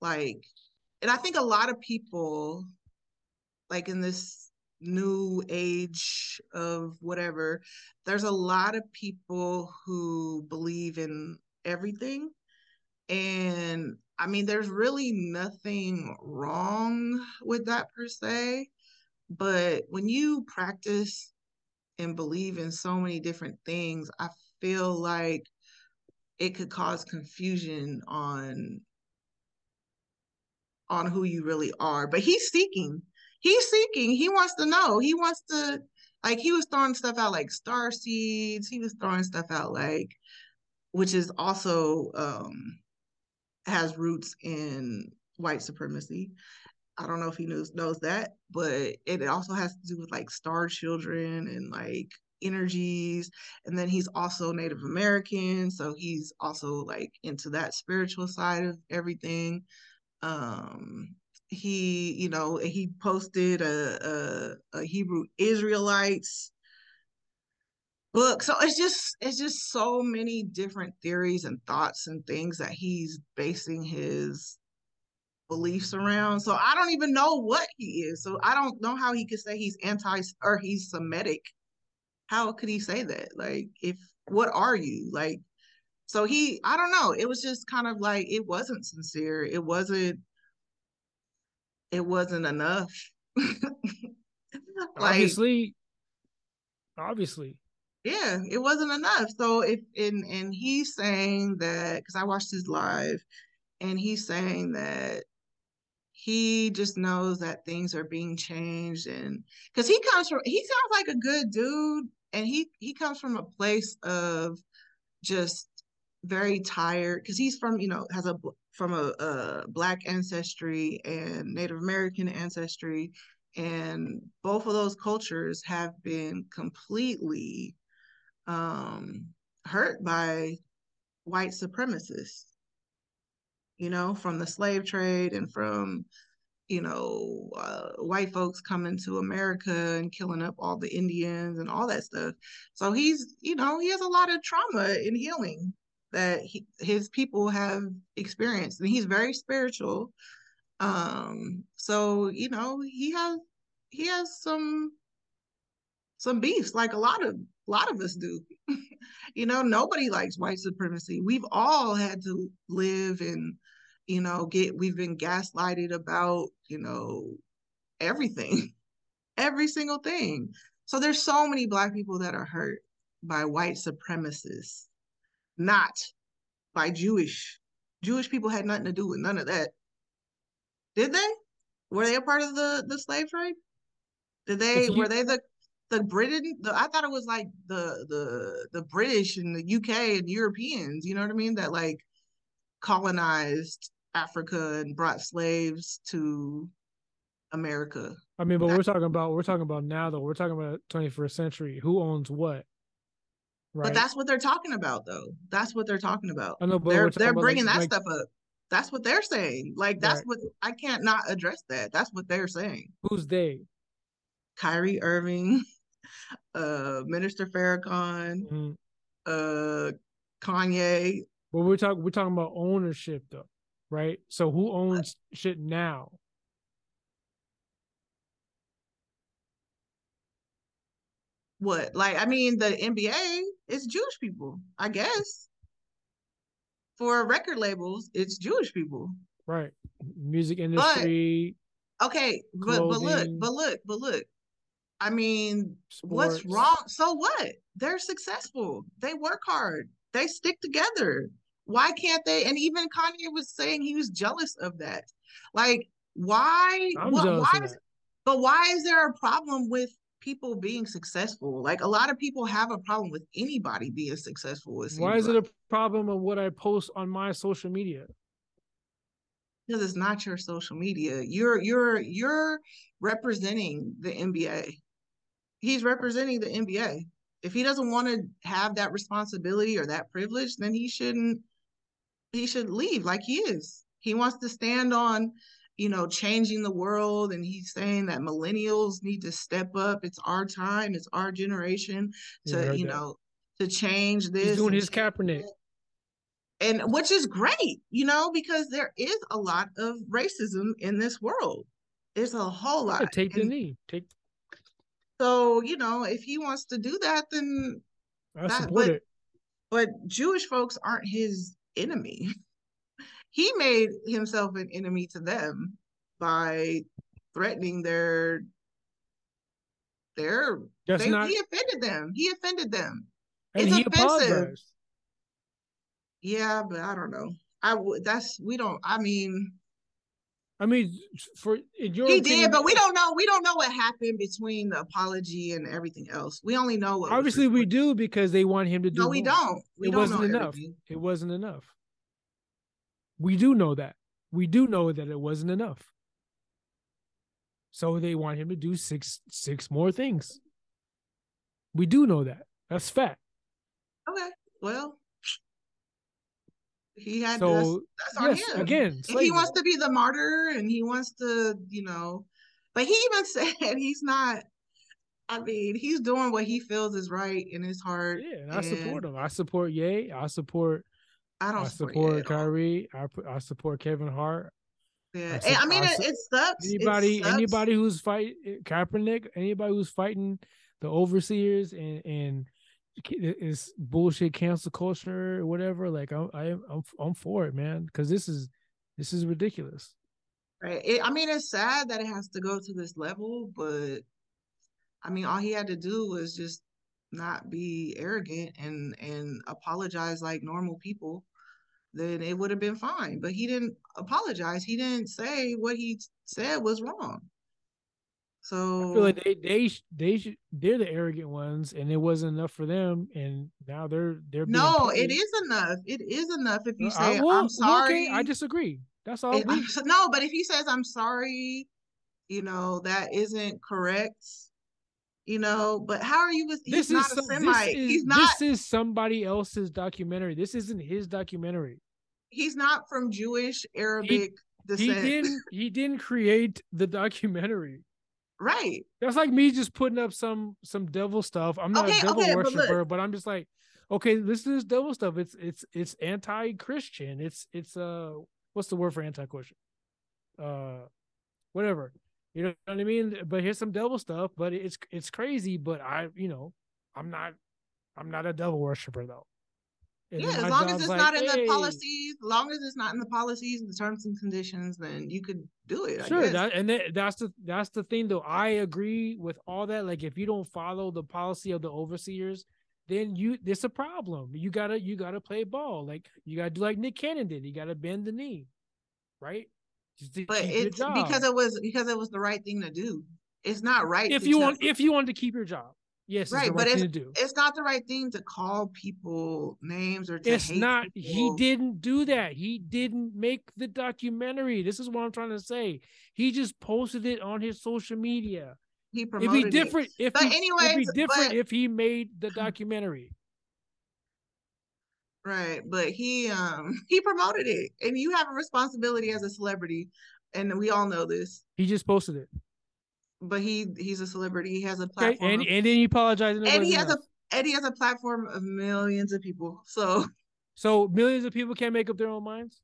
like and I think a lot of people like in this new age of whatever, there's a lot of people who believe in everything and I mean, there's really nothing wrong with that per se. But when you practice and believe in so many different things, I feel like it could cause confusion on on who you really are. But he's seeking. He's seeking. He wants to know. He wants to like he was throwing stuff out like star seeds. He was throwing stuff out like which is also um has roots in white supremacy. I don't know if he knows knows that, but it also has to do with like star children and like energies. And then he's also Native American, so he's also like into that spiritual side of everything. Um, he, you know, he posted a, a, a Hebrew Israelites book. So it's just it's just so many different theories and thoughts and things that he's basing his beliefs around. So I don't even know what he is. So I don't know how he could say he's anti or he's Semitic. How could he say that? Like if what are you? Like so he I don't know. It was just kind of like it wasn't sincere. It wasn't it wasn't enough. like, obviously obviously yeah it wasn't enough so if and and he's saying that because i watched his live and he's saying that he just knows that things are being changed and because he comes from he sounds like a good dude and he he comes from a place of just very tired because he's from you know has a from a, a black ancestry and native american ancestry and both of those cultures have been completely um, hurt by white supremacists, you know, from the slave trade and from, you know, uh, white folks coming to America and killing up all the Indians and all that stuff. So he's, you know, he has a lot of trauma in healing that he, his people have experienced, and he's very spiritual. Um, so you know, he has he has some some beefs like a lot of a lot of us do. you know, nobody likes white supremacy. We've all had to live and, you know, get, we've been gaslighted about, you know, everything, every single thing. So there's so many Black people that are hurt by white supremacists, not by Jewish. Jewish people had nothing to do with none of that. Did they? Were they a part of the the slave trade? Did they? You, were they the the Britain, the, I thought it was like the the the British and the UK and Europeans, you know what I mean, that like colonized Africa and brought slaves to America. I mean, but we're talking about we're talking about now though. We're talking about 21st century. Who owns what? Right. But that's what they're talking about, though. That's what they're talking about. I know, but they're they're bringing like, that like, stuff up. That's what they're saying. Like that's right. what I can't not address that. That's what they're saying. Who's they? Kyrie Irving, uh, Minister Farrakhan, mm-hmm. uh, Kanye. Well, we're talking we're talking about ownership though, right? So who owns shit now? What? Like, I mean, the NBA is Jewish people, I guess. For record labels, it's Jewish people. Right. Music industry. But, okay, but but look, but look, but look. I mean, Sports. what's wrong? So what? They're successful. They work hard. They stick together. Why can't they? And even Kanye was saying he was jealous of that. Like, why? What, why is, but why is there a problem with people being successful? Like, a lot of people have a problem with anybody being successful. Why is like. it a problem of what I post on my social media? Because it's not your social media. You're you're you're representing the NBA. He's representing the NBA. If he doesn't want to have that responsibility or that privilege, then he shouldn't he should leave like he is. He wants to stand on, you know, changing the world. And he's saying that millennials need to step up. It's our time, it's our generation to, yeah, you know, to change this. He's doing his Kaepernick. And which is great, you know, because there is a lot of racism in this world. There's a whole lot. Yeah, take and the knee. Take so, you know, if he wants to do that, then I that, support but, it. But Jewish folks aren't his enemy. he made himself an enemy to them by threatening their their they, not... he offended them. He offended them. And it's he offensive. Apologized. Yeah, but I don't know. I would that's we don't I mean I mean, for your he opinion, did, but we don't know. We don't know what happened between the apology and everything else. We only know what. Obviously, we do because they want him to do. No, we more. don't. We it don't wasn't enough. Everything. It wasn't enough. We do know that. We do know that it wasn't enough. So they want him to do six six more things. We do know that. That's fact. Okay. Well, he had so, that's, that's on yes, him. Again, he wants to be the martyr and he wants to, you know, but he even said he's not. I mean, he's doing what he feels is right in his heart. Yeah, and I and support him. I support Ye. I support. I don't I support, Kyrie. I I support Kevin Hart. Yeah, I, su- I mean, I su- it, sucks. Anybody, it sucks. anybody who's fight Kaepernick, anybody who's fighting the overseers and and is bullshit cancel culture or whatever. Like I'm I'm I'm for it, man, because this is this is ridiculous. Right. It, I mean, it's sad that it has to go to this level, but I mean, all he had to do was just not be arrogant and and apologize like normal people then it would have been fine but he didn't apologize he didn't say what he said was wrong so I feel like they they they should they're the arrogant ones, and it wasn't enough for them, and now they're they're no, paid. it is enough. It is enough if you say I, I'm sorry. Okay, I disagree. That's all. no, but if he says I'm sorry, you know that isn't correct. You know, but how are you with? He's this not is a Semite. Is, he's not. This is somebody else's documentary. This isn't his documentary. He's not from Jewish Arabic he, descent. He didn't. He didn't create the documentary. Right. That's like me just putting up some some devil stuff. I'm not okay, a devil okay, worshiper, but, but, I'm just like, okay, this is devil stuff. It's it's it's anti-Christian. It's it's uh what's the word for anti-Christian? Uh whatever. You know what I mean? But here's some devil stuff, but it's it's crazy, but I, you know, I'm not I'm not a devil worshiper though. And yeah, as long as it's like, not in hey. the policies, as long as it's not in the policies, and the terms and conditions, then you could do it. Sure, that, and that, that's the that's the thing though. I agree with all that. Like, if you don't follow the policy of the overseers, then you it's a problem. You gotta you gotta play ball. Like you gotta do like Nick Cannon did. You gotta bend the knee, right? But it's because it was because it was the right thing to do. It's not right if you want if you want to keep your job. Yes, right, but it's, it's not the right thing to call people names or it's not. People. He didn't do that. He didn't make the documentary. This is what I'm trying to say. He just posted it on his social media. He promoted It'd be different it. if but he, anyway, it'd be different but, if he made the documentary. Right, but he um he promoted it, and you have a responsibility as a celebrity, and we all know this. He just posted it but he he's a celebrity. He has a platform, and, and then he apologized, and, and he has enough. a and he has a platform of millions of people. So, so millions of people can't make up their own minds.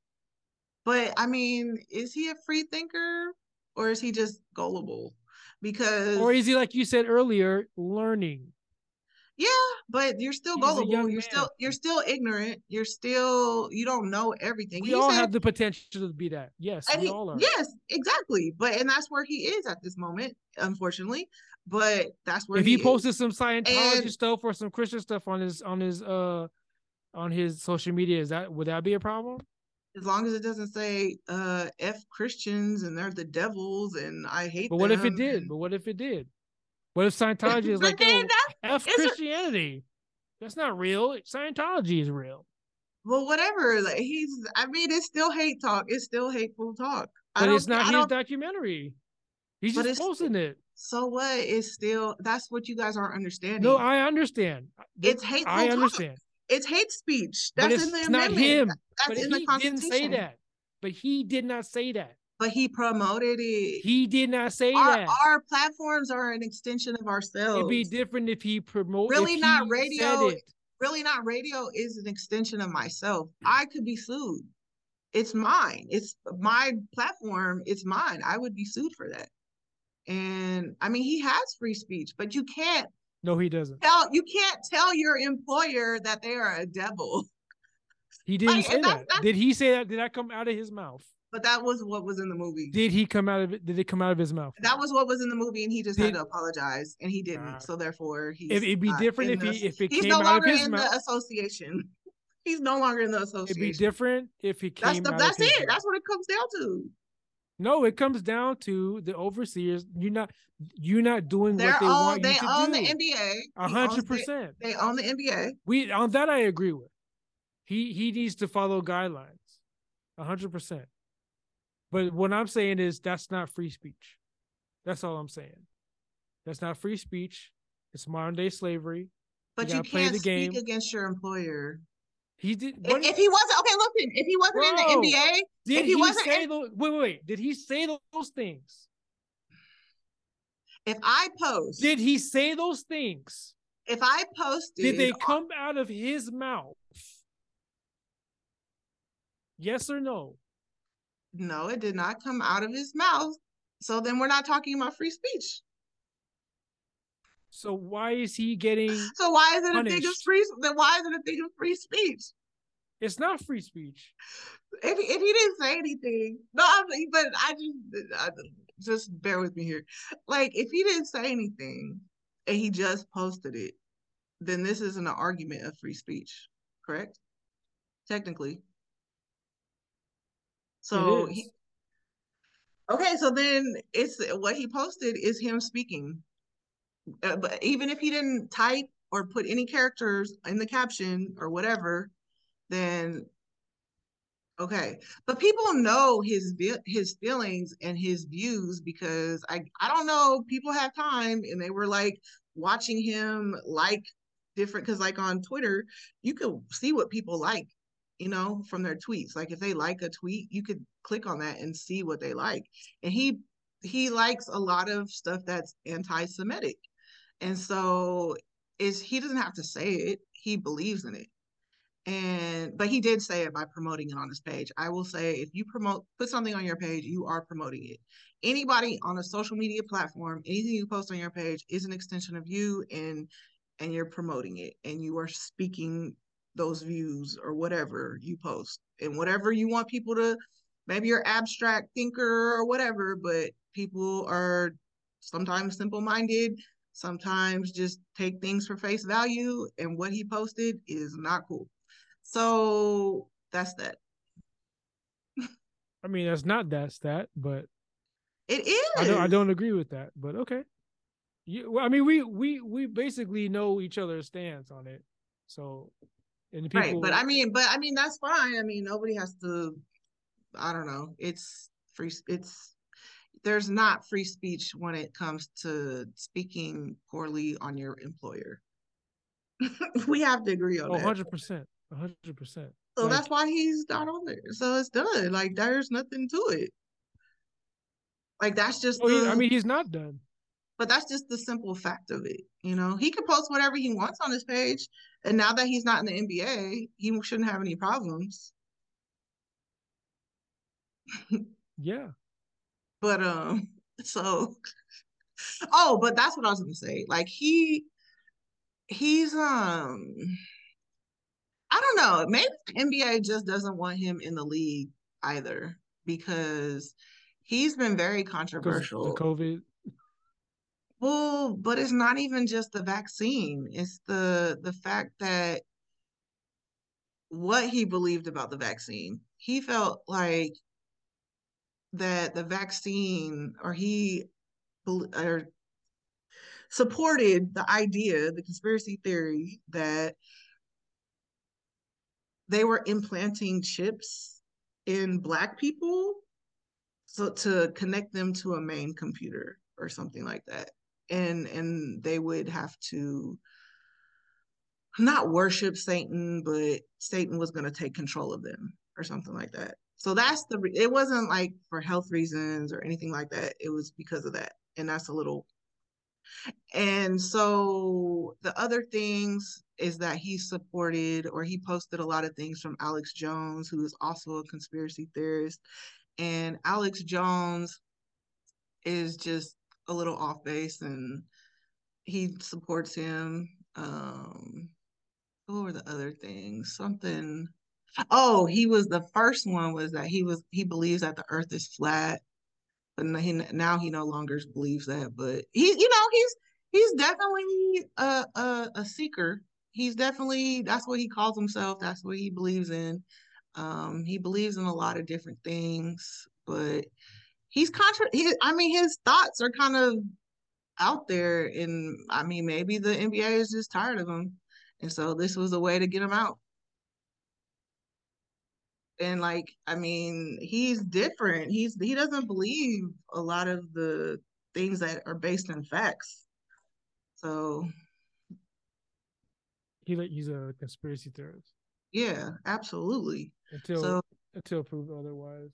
But I mean, is he a free thinker or is he just gullible? Because or is he like you said earlier, learning? Yeah, but you're still He's gullible. You're man. still you're still ignorant. You're still you don't know everything. We he all said, have the potential to be that. Yes, we he, all are. Yes, exactly. But and that's where he is at this moment, unfortunately. But that's where if he, he posted some Scientology and, stuff or some Christian stuff on his on his uh on his social media, is that would that be a problem? As long as it doesn't say uh F Christians and they're the devils and I hate them. But what if it did? But what if it did? What if Scientology is like oh, F Christianity? That's not real. Scientology is real. Well, whatever. Like he's I mean, it's still hate talk. It's still hateful talk. But it's not his documentary. He's just posting it. So what is still that's what you guys aren't understanding. No, I understand. It's hateful. I understand. Talk. It's hate speech. That's it's, in the amendment. Not him. That's but in the Constitution. He didn't say that. But he did not say that. But he promoted it. He did not say our, that. Our platforms are an extension of ourselves. It'd be different if he promoted. Really, not radio. Really, not radio is an extension of myself. I could be sued. It's mine. It's my platform. It's mine. I would be sued for that. And I mean, he has free speech, but you can't. No, he doesn't. Tell you can't tell your employer that they are a devil. He didn't like, say that. Did he say that? Did that come out of his mouth? But that was what was in the movie. Did he come out of it? Did it come out of his mouth? That was what was in the movie, and he just did, had to apologize, and he didn't. Uh, so therefore, he. It'd be different if the, he if it he's came no out of his in mouth. the association. He's no longer in the association. It'd be different if he came. That's the, that's it. That's what it comes down to. No, it comes down to the overseers. You're not you're not doing They're what they all, want they you to own do. the NBA. A hundred percent. They own the NBA. We on that I agree with. He he needs to follow guidelines. A hundred percent. But what I'm saying is that's not free speech. That's all I'm saying. That's not free speech. It's modern day slavery. But you, you can't speak against your employer. He did. If, if, he wasn't okay, listen. If he wasn't Bro, in the NBA, did if he, he wasn't say in, those? Wait, wait, wait. Did he say those things? If I post, did he say those things? If I posted, did they come out of his mouth? Yes or no? No, it did not come out of his mouth. So then we're not talking about free speech. So why is he getting? So why is it punished? a thing of free? Then why is it a thing of free speech? It's not free speech. If if he didn't say anything, no, I mean, but I just I, just bear with me here. Like if he didn't say anything and he just posted it, then this isn't an argument of free speech, correct? Technically. So he, okay, so then it's what he posted is him speaking uh, but even if he didn't type or put any characters in the caption or whatever, then okay. But people know his his feelings and his views because I I don't know. People have time and they were like watching him like different because like on Twitter you could see what people like you know from their tweets like if they like a tweet you could click on that and see what they like and he he likes a lot of stuff that's anti-semitic and so is he doesn't have to say it, he believes in it. And but he did say it by promoting it on his page. I will say if you promote put something on your page, you are promoting it. Anybody on a social media platform, anything you post on your page is an extension of you and and you're promoting it and you are speaking those views or whatever you post and whatever you want people to maybe you're abstract thinker or whatever but people are sometimes simple minded sometimes just take things for face value and what he posted is not cool. So that's that. I mean that's not that's that but it is i don't, I don't agree with that but okay. You, well, i mean we we we basically know each other's stance on it so and people, right but i mean but i mean that's fine i mean nobody has to i don't know it's free it's there's not free speech when it comes to speaking poorly on your employer. we have to agree on oh, that. 100%. 100%. So like, that's why he's not on there. So it's done. Like there's nothing to it. Like that's just. Oh, the, I mean, he's not done. But that's just the simple fact of it. You know, he can post whatever he wants on his page, and now that he's not in the NBA, he shouldn't have any problems. yeah. But um, so oh, but that's what I was gonna say. Like he he's um I don't know, maybe NBA just doesn't want him in the league either because he's been very controversial. The COVID. Well, but it's not even just the vaccine. It's the the fact that what he believed about the vaccine. He felt like that the vaccine, or he or supported the idea, the conspiracy theory that they were implanting chips in black people so to connect them to a main computer or something like that and and they would have to not worship satan but satan was going to take control of them or something like that so that's the it wasn't like for health reasons or anything like that it was because of that and that's a little and so the other things is that he supported or he posted a lot of things from Alex Jones, who is also a conspiracy theorist. And Alex Jones is just a little off base and he supports him. Um, what were the other things? Something. Oh, he was the first one was that he was he believes that the earth is flat but he, now he no longer believes that. But he, you know, he's he's definitely a, a, a seeker. He's definitely that's what he calls himself. That's what he believes in. Um, he believes in a lot of different things, but he's contra. He, I mean, his thoughts are kind of out there, and I mean, maybe the NBA is just tired of him, and so this was a way to get him out. And like i mean he's different. He's he doesn't believe a lot of the things that are based in facts. So he like he's a conspiracy theorist. Yeah absolutely. Until so, until proved otherwise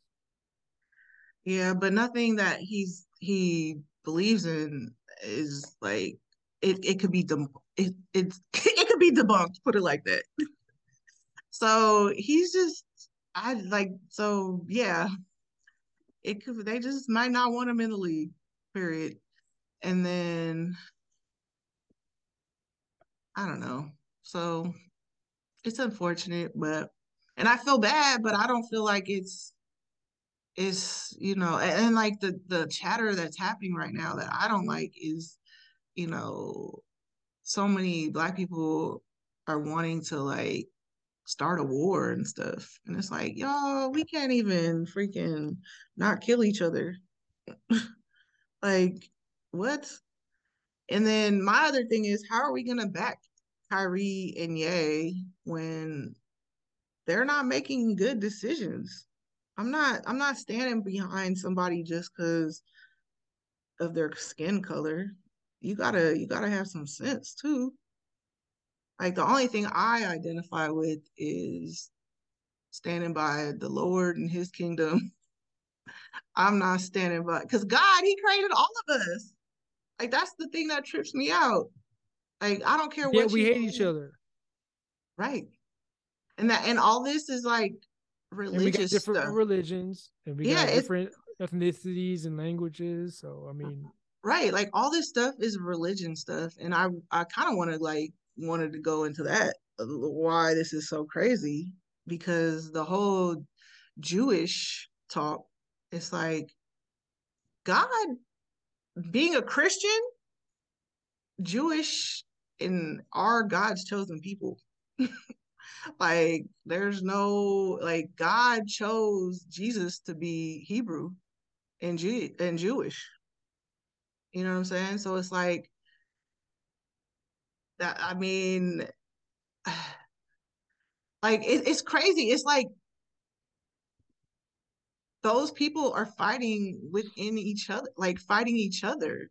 yeah but nothing that he's he believes in is like it, it could be dem- it, it it could be debunked put it like that so he's just I like so yeah. It could they just might not want him in the league, period. And then I don't know. So it's unfortunate, but and I feel bad, but I don't feel like it's it's you know and, and like the the chatter that's happening right now that I don't like is you know so many black people are wanting to like start a war and stuff. And it's like, y'all, we can't even freaking not kill each other. like, what? And then my other thing is, how are we gonna back Kyrie and Ye when they're not making good decisions? I'm not I'm not standing behind somebody just because of their skin color. You gotta you gotta have some sense too. Like the only thing I identify with is standing by the Lord and his kingdom. I'm not standing by because God, He created all of us. Like that's the thing that trips me out. Like I don't care what. Yeah, we hate each other. Right. And that and all this is like religious. And we got different stuff. religions and we yeah, got different ethnicities and languages. So I mean Right. Like all this stuff is religion stuff. And I I kind of want to like wanted to go into that why this is so crazy because the whole Jewish talk it's like God being a Christian Jewish in our God's chosen people like there's no like God chose Jesus to be Hebrew and Jew and Jewish. You know what I'm saying? So it's like that I mean, like it, it's crazy. It's like those people are fighting within each other, like fighting each other,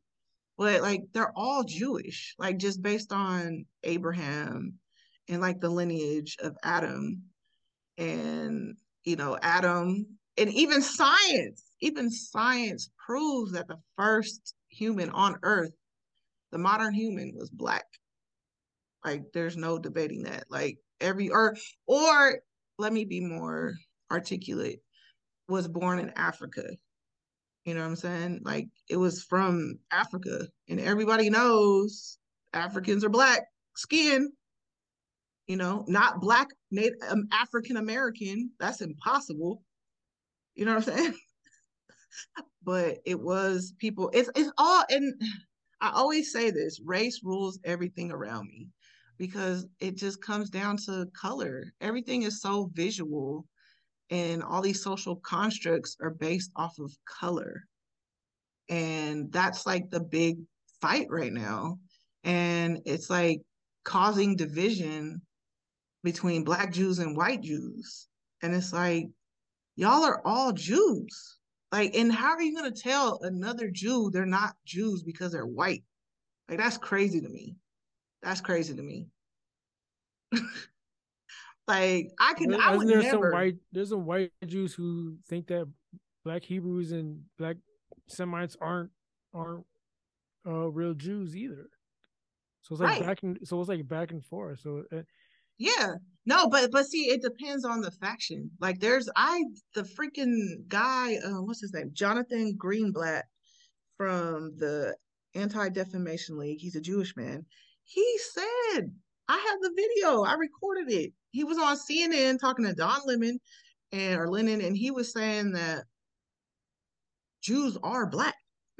but like they're all Jewish, like just based on Abraham and like the lineage of Adam, and you know Adam, and even science, even science proves that the first human on Earth, the modern human, was black. Like there's no debating that. Like every or or let me be more articulate. Was born in Africa. You know what I'm saying? Like it was from Africa, and everybody knows Africans are black skin. You know, not black Native um, African American. That's impossible. You know what I'm saying? but it was people. It's it's all and I always say this: race rules everything around me because it just comes down to color. Everything is so visual and all these social constructs are based off of color. And that's like the big fight right now. And it's like causing division between black Jews and white Jews. And it's like, y'all are all Jews. Like, and how are you going to tell another Jew they're not Jews because they're white? Like, that's crazy to me. That's crazy to me. like, I can, I would there never. Some white, there's some white Jews who think that black Hebrews and black Semites aren't aren't uh, real Jews either. So it's like right. back and so it's like back and forth. So uh, yeah, no, but but see, it depends on the faction. Like there's I the freaking guy, uh, what's his name, Jonathan Greenblatt from the Anti Defamation League. He's a Jewish man. He said, I have the video. I recorded it. He was on CNN talking to Don Lemon and or Lennon, and he was saying that Jews are black.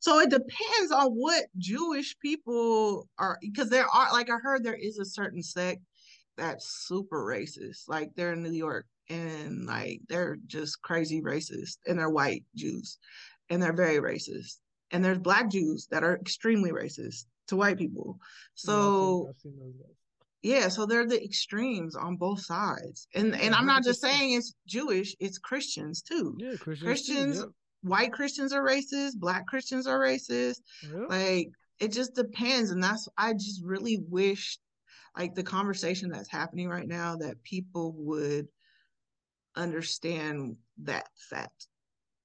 so it depends on what Jewish people are because there are like I heard there is a certain sect that's super racist. Like they're in New York and like they're just crazy racist and they're white Jews and they're very racist. And there's black Jews that are extremely racist to white people. So yeah, I've seen, I've seen yeah, so they're the extremes on both sides. And and I'm not just saying it's Jewish, it's Christians too. Yeah, Christians. Christians too, white Christians are racist, black Christians are racist. Like it just depends. And that's I just really wish like the conversation that's happening right now that people would understand that fact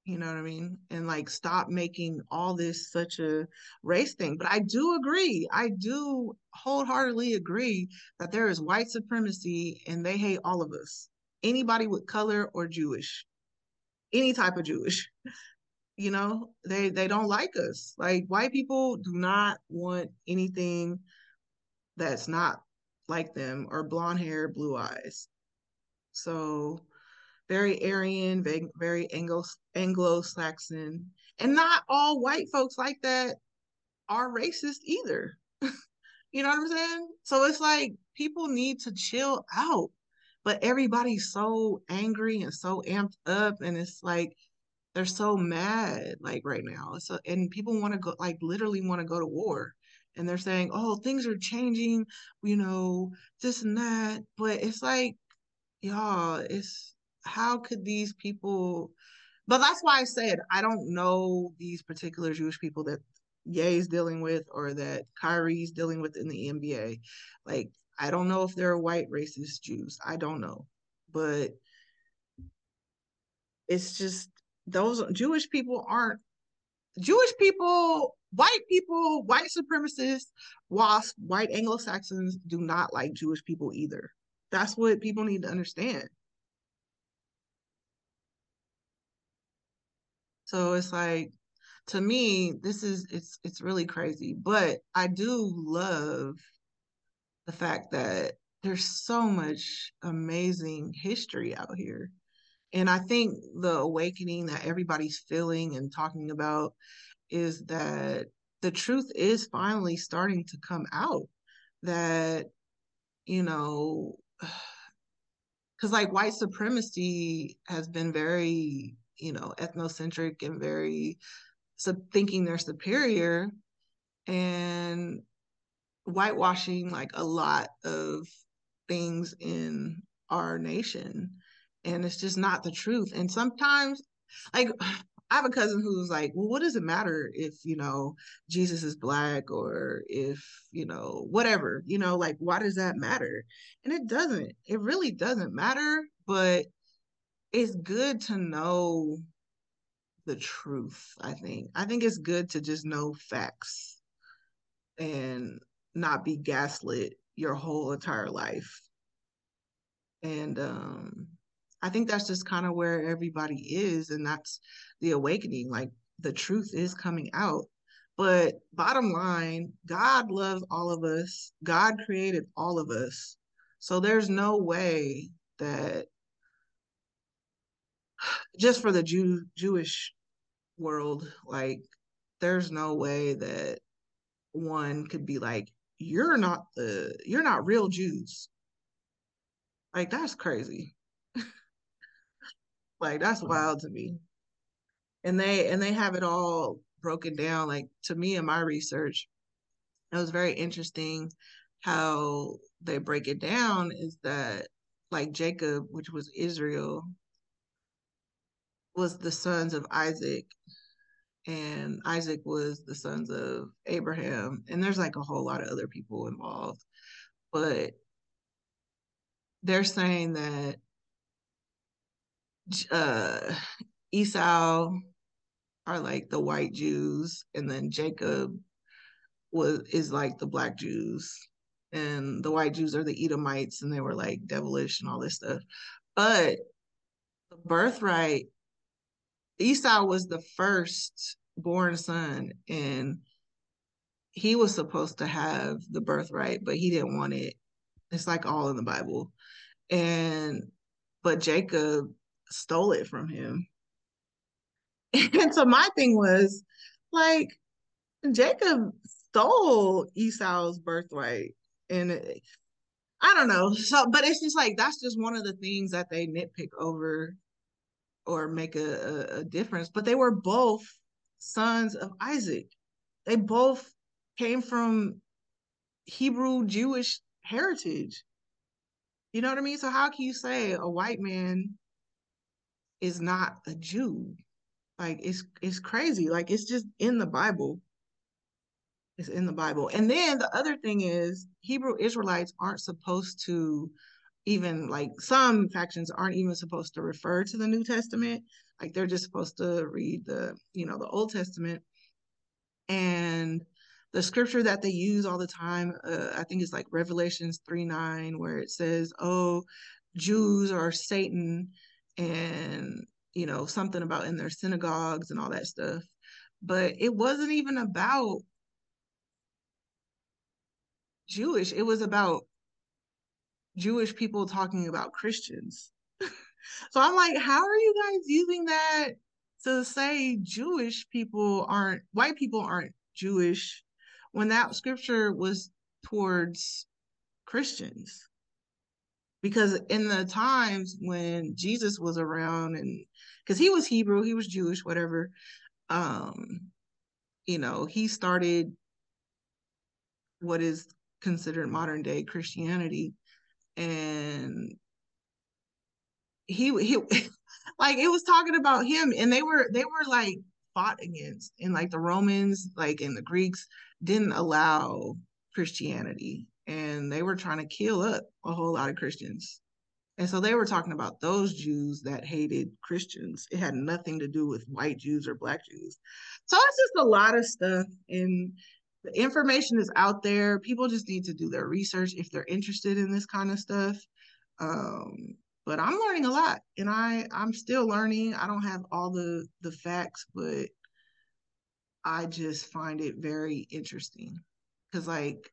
you know what i mean? And like stop making all this such a race thing. But i do agree i do wholeheartedly agree that there is white supremacy and they hate all of us. Anybody with color or jewish any type of jewish you know they they don't like us. Like white people do not want anything that's not like them or blonde hair, blue eyes. So very Aryan, very Anglo Anglo Saxon, and not all white folks like that are racist either. you know what I'm saying? So it's like people need to chill out, but everybody's so angry and so amped up, and it's like they're so mad like right now. So and people want to go like literally want to go to war and they're saying, oh, things are changing, you know, this and that. But it's like, y'all, it's how could these people but that's why I said I don't know these particular Jewish people that Ye's dealing with or that Kyrie's dealing with in the NBA. Like, I don't know if they're white racist Jews. I don't know. But it's just those Jewish people aren't Jewish people white people, white supremacists, WASP, white Anglo Saxons do not like Jewish people either. That's what people need to understand. So it's like, to me, this is it's it's really crazy. But I do love the fact that there's so much amazing history out here. And I think the awakening that everybody's feeling and talking about is that the truth is finally starting to come out that you know because like white supremacy has been very you know ethnocentric and very sub- thinking they're superior and whitewashing like a lot of things in our nation. And it's just not the truth. And sometimes like I have a cousin who's like, well, what does it matter if, you know, Jesus is black or if, you know, whatever, you know, like, why does that matter? And it doesn't, it really doesn't matter, but it's good to know the truth, I think. I think it's good to just know facts and not be gaslit your whole entire life. And um I think that's just kind of where everybody is. And that's the awakening. Like the truth is coming out. But bottom line, God loves all of us. God created all of us. So there's no way that just for the Jew Jewish world, like there's no way that one could be like you're not the you're not real Jews. Like that's crazy. like that's mm-hmm. wild to me. And they and they have it all broken down like to me in my research. It was very interesting how they break it down is that like Jacob, which was Israel, was the sons of Isaac and Isaac was the sons of Abraham. And there's like a whole lot of other people involved. But they're saying that uh, Esau are like the white Jews, and then Jacob was is like the black Jews, and the white Jews are the Edomites, and they were like devilish and all this stuff. But the birthright Esau was the first born son, and he was supposed to have the birthright, but he didn't want it. It's like all in the Bible. And but Jacob stole it from him. And so my thing was like Jacob stole Esau's birthright. And it, I don't know. So, but it's just like that's just one of the things that they nitpick over or make a, a, a difference. But they were both sons of Isaac. They both came from Hebrew Jewish heritage. You know what I mean? So how can you say a white man is not a Jew? Like it's it's crazy. Like it's just in the Bible. It's in the Bible. And then the other thing is Hebrew Israelites aren't supposed to even like some factions aren't even supposed to refer to the New Testament. Like they're just supposed to read the, you know, the Old Testament. And the scripture that they use all the time, uh, I think it's like Revelations 3 9, where it says, Oh, Jews are Satan, and, you know, something about in their synagogues and all that stuff. But it wasn't even about Jewish, it was about Jewish people talking about Christians. so I'm like, how are you guys using that to say Jewish people aren't, white people aren't Jewish when that scripture was towards Christians? Because in the times when Jesus was around and because he was Hebrew, he was Jewish, whatever, um, you know, he started what is considered modern day Christianity. And he he like it was talking about him and they were they were like fought against. And like the romans like and the greeks didn't allow christianity and they were trying to kill up a whole lot of christians and so they were talking about those jews that hated christians it had nothing to do with white jews or black jews so it's just a lot of stuff and the information is out there. People just need to do their research if they're interested in this kind of stuff. Um, but I'm learning a lot, and I I'm still learning. I don't have all the the facts, but I just find it very interesting because like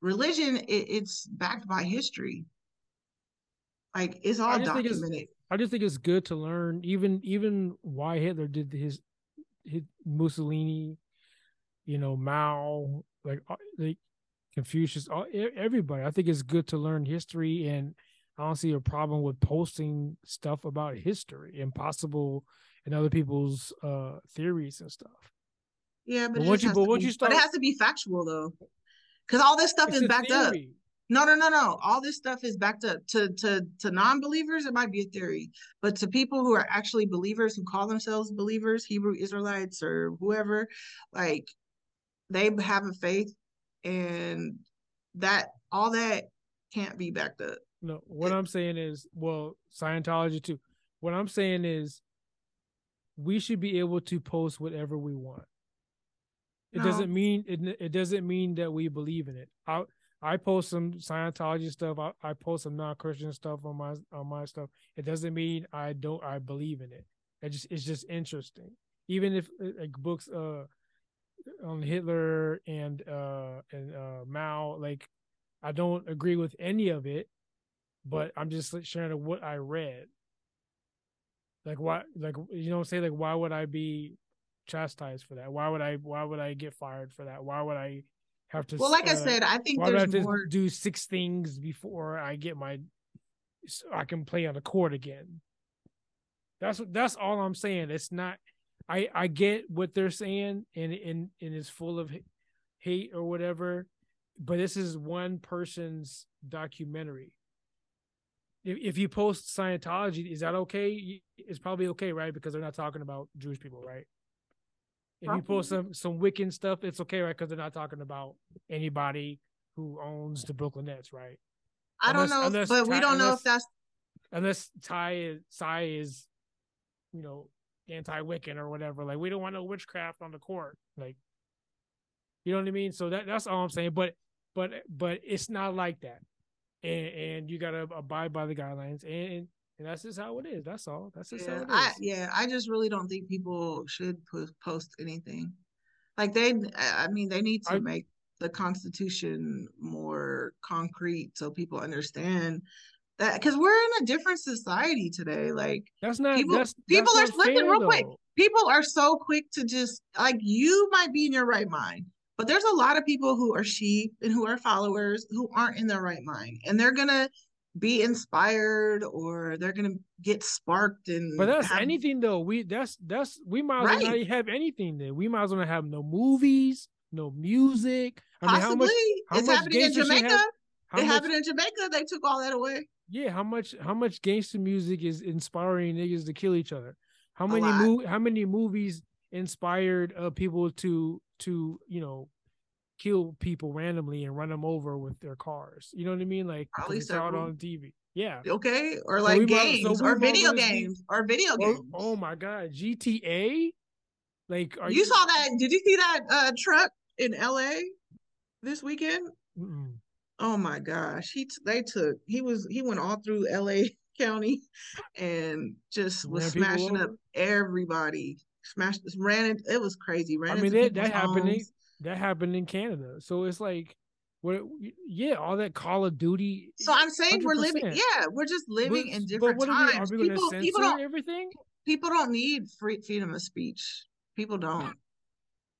religion, it, it's backed by history. Like it's all I documented. I just think it's good to learn. Even even why Hitler did his, his Mussolini you know Mao, like uh, like Confucius, all, everybody. I think it's good to learn history, and I don't see a problem with posting stuff about history and possible and other people's uh theories and stuff. Yeah, but, but once you but be, you start, but it has to be factual though, because all this stuff is backed theory. up. No, no, no, no. All this stuff is backed up. To to to non-believers, it might be a theory, but to people who are actually believers who call themselves believers, Hebrew Israelites or whoever, like they have a faith and that all that can't be backed up. No, what it, I'm saying is, well, Scientology too. What I'm saying is we should be able to post whatever we want. It no. doesn't mean it, it doesn't mean that we believe in it. I I post some Scientology stuff. I, I post some non-Christian stuff on my on my stuff. It doesn't mean I don't I believe in it. It just it's just interesting. Even if like books uh on Hitler and uh and uh Mao. Like, I don't agree with any of it, but I'm just sharing what I read. Like why like you know say like why would I be chastised for that? Why would I why would I get fired for that? Why would I have to. Well, like uh, I said, I think there's I have more... to do six things before I get my, so I can play on the court again. That's that's all I'm saying. It's not. I I get what they're saying, and and and it's full of hate or whatever, but this is one person's documentary. If if you post Scientology, is that okay? It's probably okay, right? Because they're not talking about Jewish people, right? If you post some some Wiccan stuff, it's okay, right? Because they're not talking about anybody who owns the Brooklyn Nets, right? I unless, don't know, but Ty, we don't unless, know if that's unless Ty is Ty is, you know, anti Wiccan or whatever. Like we don't want no witchcraft on the court. Like, you know what I mean? So that that's all I'm saying. But but but it's not like that, and and you gotta abide by the guidelines, and and that's just how it is. That's all. That's just yeah, how it is. I, yeah, I just really don't think people should post anything. Like they, I mean, they need to I, make the Constitution more concrete so people understand that because we're in a different society today. Like that's not people. That's, people that's are slipping real though. quick. People are so quick to just like you might be in your right mind, but there's a lot of people who are sheep and who are followers who aren't in their right mind, and they're gonna be inspired or they're gonna get sparked and but that's have... anything though we that's that's we might as right. well not have anything then. We might as well have no movies no music. I Possibly. mean how much how it's happening in jamaica. have, it much... happened in jamaica. They took all that away. Yeah how much how much gangster music is inspiring niggas to kill each other? How many mo- how many movies inspired uh, people to to you know kill people randomly and run them over with their cars. You know what I mean? Like probably out on TV. Yeah. Okay. Or like so games might, so or video games or video games. Oh, oh, my god, GTA. Like, you, you, saw that? Did you see that uh, truck in LA this weekend? Mm-mm. Oh my gosh, he t- they took he was he went all through LA County and just was smashing up everybody. Smashed, ran it. It was crazy. Ran I mean, that, that happened that happened in Canada. So it's like, what? Yeah, all that Call of Duty. So I'm saying we are living. Yeah, we're just living but, in different times. We, people, people don't everything. People don't need free freedom of speech. People don't.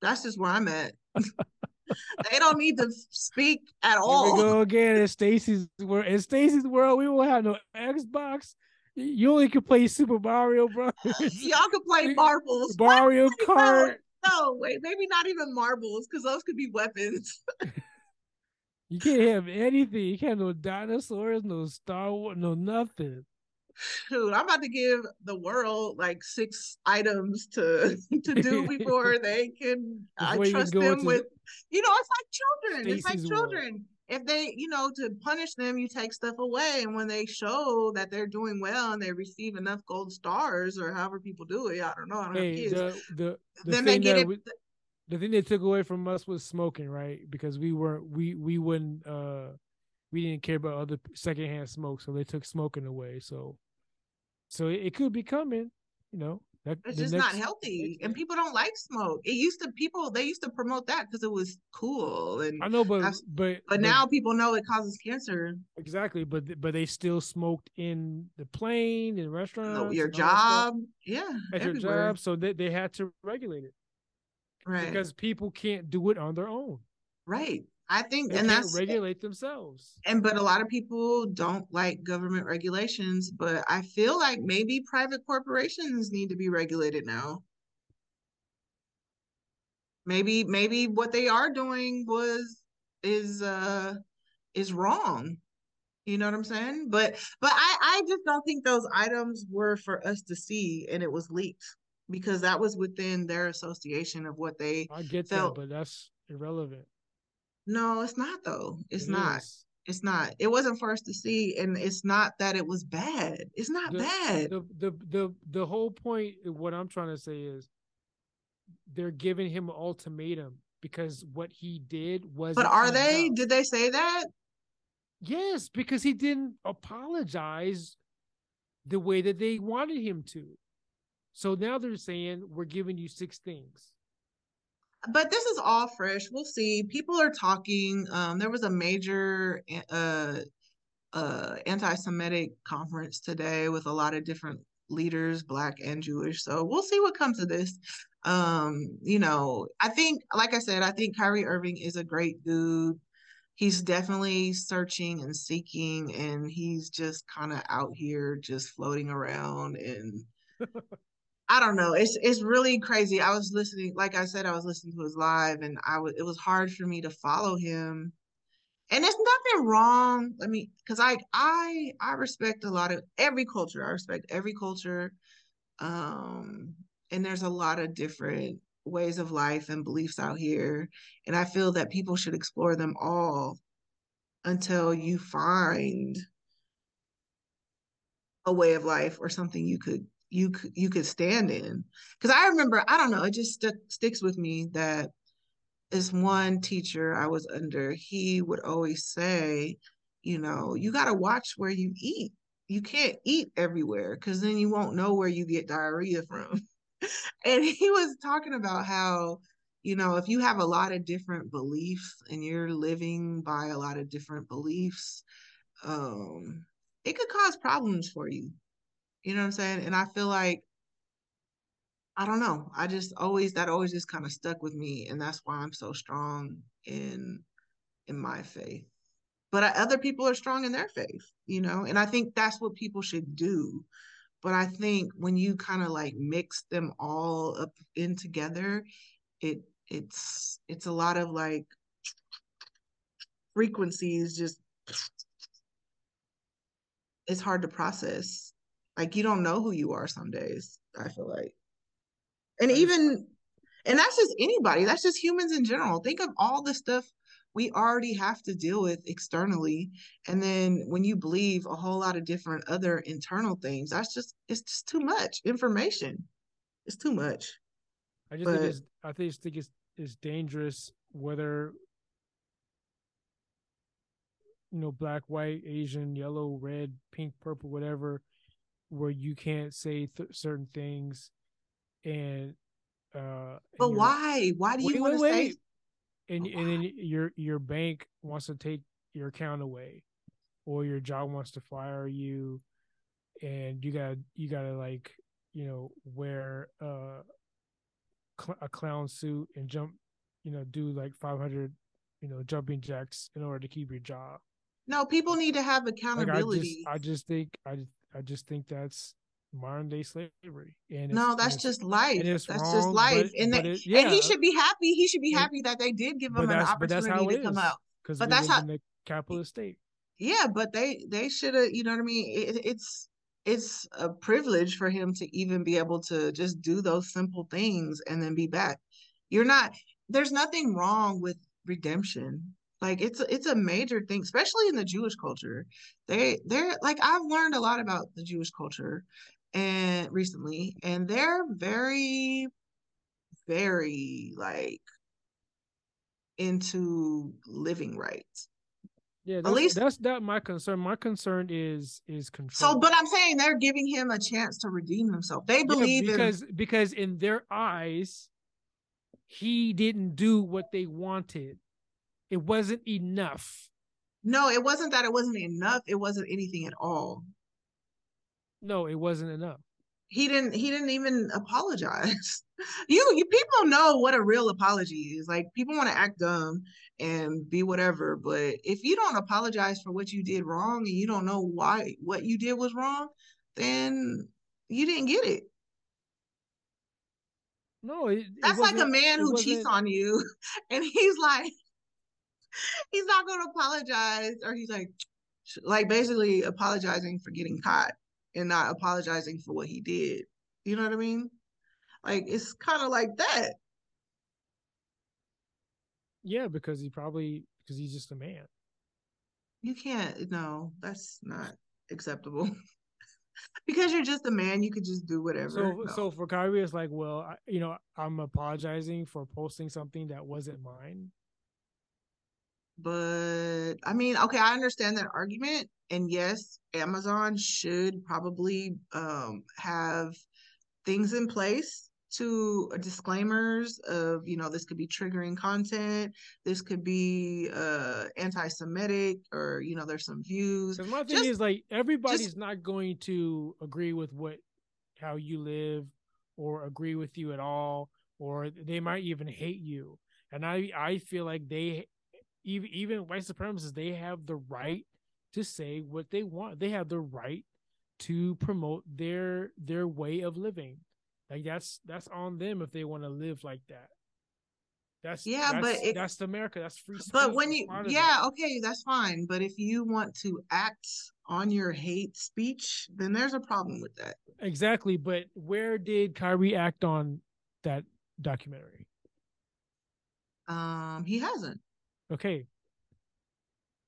That's just where I'm at. they don't need to speak at all. Here we go again in Stacy's world. In Stacy's world, we won't have no Xbox. You only can play Super Mario Bros. Y'all can play marbles. Mario Kart. No, wait, maybe not even marbles because those could be weapons. you can't have anything. You can't have no dinosaurs, no Star Wars, no nothing. Dude, I'm about to give the world like six items to to do before they can. Before I trust them with, you know, it's like children. Stacey's it's like children. World if they, you know, to punish them, you take stuff away. And when they show that they're doing well and they receive enough gold stars or however people do it, I don't know. I don't hey, the, the, the then they get it. We, the thing they took away from us was smoking, right? Because we weren't, we we wouldn't, uh, we didn't care about other secondhand smoke, so they took smoking away. So, so it, it could be coming, you know. That, it's just next, not healthy, and people don't like smoke. It used to people they used to promote that because it was cool, and I know, but but but, but now people know it causes cancer. Exactly, but but they still smoked in the plane in restaurants. your job, yeah, at everywhere. your job, so they they had to regulate it, right? Because people can't do it on their own, right? I think, they and that's regulate themselves. And but a lot of people don't like government regulations, but I feel like maybe private corporations need to be regulated now. Maybe maybe what they are doing was is uh is wrong. You know what I'm saying? But but I I just don't think those items were for us to see and it was leaked because that was within their association of what they I get felt. that, but that's irrelevant. No, it's not though. It's it not. Is. It's not. It wasn't for us to see, and it's not that it was bad. It's not the, bad. The, the the the whole point. Uh, what I'm trying to say is, they're giving him an ultimatum because what he did was. But are they? Enough. Did they say that? Yes, because he didn't apologize the way that they wanted him to. So now they're saying we're giving you six things but this is all fresh. We'll see. People are talking. Um, there was a major uh, uh, anti-Semitic conference today with a lot of different leaders, black and Jewish. So we'll see what comes of this. Um, you know, I think, like I said, I think Kyrie Irving is a great dude. He's definitely searching and seeking, and he's just kind of out here just floating around and I don't know. It's it's really crazy. I was listening, like I said, I was listening to his live, and I was it was hard for me to follow him. And there's nothing wrong. Let me, because I I I respect a lot of every culture. I respect every culture. Um, and there's a lot of different ways of life and beliefs out here, and I feel that people should explore them all until you find a way of life or something you could you you could stand in. Because i remember i don't know it just st- sticks with me that this one teacher i was under he would always say you know you got to watch where you eat. You can't eat everywhere because then you won't know where you get diarrhea from. And he was talking about how you know if you have a lot of different beliefs and you're living by a lot of different beliefs um it could cause problems for you you know what I'm saying? And I feel like I don't know. I just always that always just kind of stuck with me, and that's why I'm so strong in in my faith. But I, other people are strong in their faith, you know, and I think that's what people should do. But I think when you kind of like mix them all up in together, it it's it's a lot of like frequencies just it's hard to process like you don't know who you are some days, I feel like. And even and that's just anybody, that's just humans in general. Think of all the stuff we already have to deal with externally and then when you believe a whole lot of different other internal things that's just it's just too much information it's too much i just but, think it's i just think it's it's dangerous whether you know black white asian yellow red pink purple whatever where you can't say th- certain things and uh but and why? Why do you want to say and and then your your bank wants to take your account away or your job wants to fire you and you got you got to like you know wear uh cl- a clown suit and jump you know do like 500 you know jumping jacks in order to keep your job. No people need to have accountability like I, just, I just think i just I just think that's modern day slavery. And no, that's just life. That's wrong, just life. But, and, it, yeah. and he should be happy. He should be happy that they did give him an opportunity to come out. But that's how the capitalist state. Yeah, but they they should have. You know what I mean? It, it's it's a privilege for him to even be able to just do those simple things and then be back. You're not. There's nothing wrong with redemption. Like it's it's a major thing, especially in the Jewish culture. They they're like I've learned a lot about the Jewish culture and recently, and they're very, very like into living rights. Yeah, at least that's not my concern. My concern is is control. So, but I'm saying they're giving him a chance to redeem himself. They believe yeah, because in... because in their eyes, he didn't do what they wanted. It wasn't enough. No, it wasn't that it wasn't enough. It wasn't anything at all. No, it wasn't enough. He didn't he didn't even apologize. you you people know what a real apology is. Like people want to act dumb and be whatever, but if you don't apologize for what you did wrong and you don't know why what you did was wrong, then you didn't get it. No, it, that's like a man who cheats on you, and he's like, he's not going to apologize or he's like like basically apologizing for getting caught and not apologizing for what he did. You know what i mean? Like it's kind of like that. Yeah because he probably because he's just a man. You can't no that's not acceptable. Because you're just a man you could just do whatever so no. so for Kyrie it's like well I, you know i'm apologizing for posting something that wasn't mine but I mean, okay, I understand that argument. And yes, Amazon should probably um, have things in place to uh, disclaimers of you know this could be triggering content this could be uh anti-semitic or you know there's some views because my thing just, is like everybody's just, not going to agree with what how you live or agree with you at all or they might even hate you. And I I feel like they even even white supremacists they have the right to say what they want. They have the right to promote their their way of living. Like that's that's on them if they want to live like that. That's yeah, that's, but it, that's America. That's free speech. But when you yeah, okay, that's fine. But if you want to act on your hate speech, then there's a problem with that. Exactly. But where did Kyrie act on that documentary? Um, he hasn't. Okay.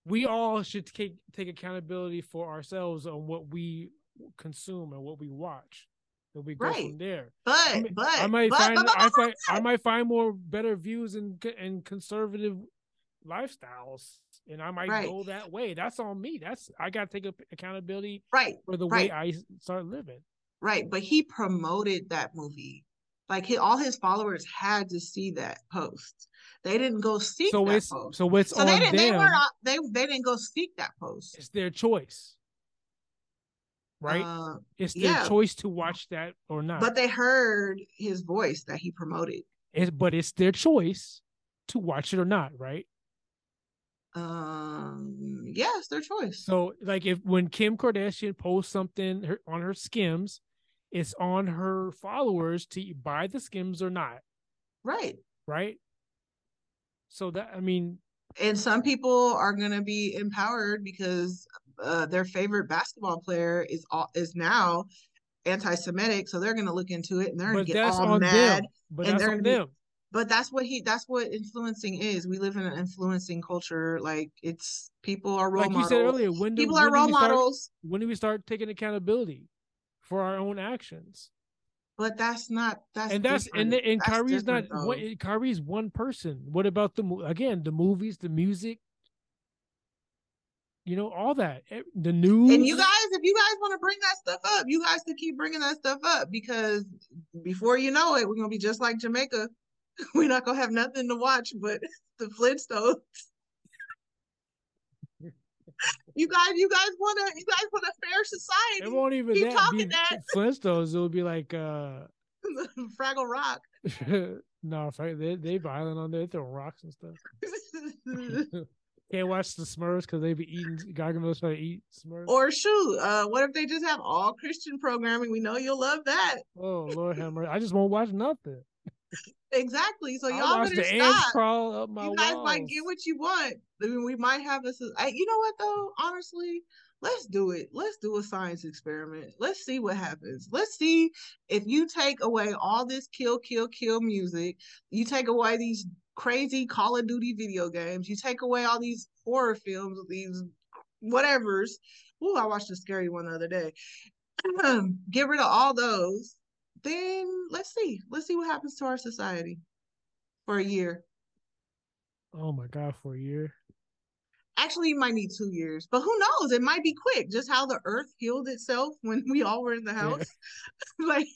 We all should take take accountability for ourselves on what we consume and what we watch. That we go right. from there. But I mean, but I might but, find but, but, I find I might find more better views and and conservative lifestyles and I might right. go that way. That's on me. That's I got to take accountability right for the right. way I start living. Right, but he promoted that movie. Like he, all his followers had to see that post. They didn't go seek so that it's, post. So it's so they didn't. Them. They were not. They they didn't go seek that post. It's their choice, right? Uh, it's their yeah. choice to watch that or not. But they heard his voice that he promoted. It's, but it's their choice to watch it or not, right? Um, yeah, their choice. So, like, if when Kim Kardashian posts something on her Skims, it's on her followers to buy the Skims or not. Right. Right. So that I mean, and some people are going to be empowered because uh, their favorite basketball player is all, is now anti-Semitic, so they're going to look into it and they're going to get all mad. Them. But and they're on them. Be, but that's what he that's what influencing is we live in an influencing culture like it's people are role like models. you said earlier when do, people when are role models start, when do we start taking accountability for our own actions. But that's not that's and that's different. and and that's Kyrie's not what Kyrie's one person. What about the again the movies the music? You know all that. Eh, the news and you guys if you guys want to bring that stuff up you guys to keep bringing that stuff up because before you know it we're gonna be just like jamaica. We're not gonna have nothing to watch but the Flintstones. You guys, you guys want to, you guys want a fair society. It won't even Keep that talking be that. Flintstones. It would be like uh Fraggle Rock. no, they they violent on there. They throw rocks and stuff. Can't watch the Smurfs because they be eating Gargamel trying to eat Smurfs. Or shoot, uh, what if they just have all Christian programming? We know you'll love that. Oh Lord have mercy! I just won't watch nothing. Exactly. So y'all better stop. Crawl up my you guys walls. might get what you want. I mean, we might have this. You know what though? Honestly, let's do it. Let's do a science experiment. Let's see what happens. Let's see if you take away all this kill, kill, kill music. You take away these crazy Call of Duty video games. You take away all these horror films, these whatevers. Oh, I watched a scary one the other day. Get rid of all those then let's see. Let's see what happens to our society for a year. Oh my god, for a year. Actually, you might need two years, but who knows? It might be quick. Just how the earth healed itself when we all were in the house. Yeah. like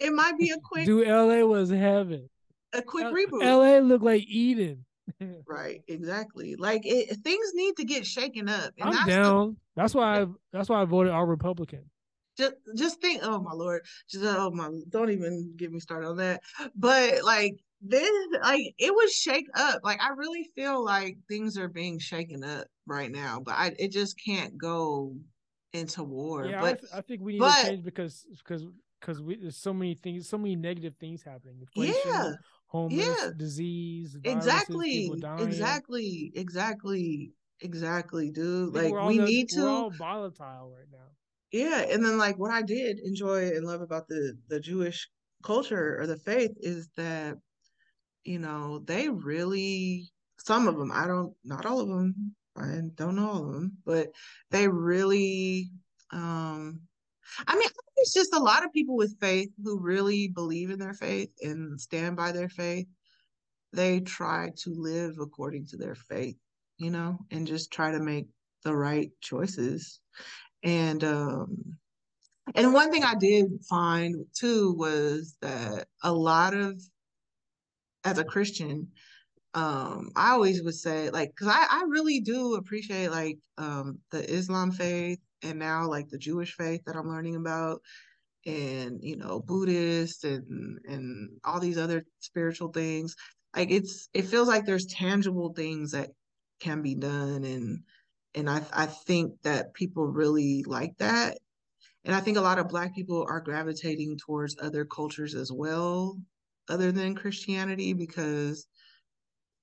it might be a quick. Do LA was heaven. A quick L- reboot. LA looked like Eden. right, exactly. Like it, things need to get shaken up. I'm that's down. The, that's why I. That's why I voted all Republican just just think oh my lord just oh my don't even get me started on that. But like this like it was shake up. Like i really feel like things are being shaken up right now but i it just can't go into war. Yeah but I, I think we need but, to change because because because there's so many things so many negative things happening. Inflation, yeah homeless yeah. disease exactly exactly exactly exactly dude. Like we the, need to we're all volatile right now yeah and then like what i did enjoy and love about the the jewish culture or the faith is that you know they really some of them i don't not all of them i don't know all of them but they really um i mean it's just a lot of people with faith who really believe in their faith and stand by their faith they try to live according to their faith you know and just try to make the right choices and um and one thing I did find too was that a lot of as a Christian, um, I always would say like because I, I really do appreciate like um the Islam faith and now like the Jewish faith that I'm learning about. and you know Buddhist and and all these other spiritual things. Like it's it feels like there's tangible things that can be done and and I I think that people really like that. And I think a lot of black people are gravitating towards other cultures as well other than Christianity because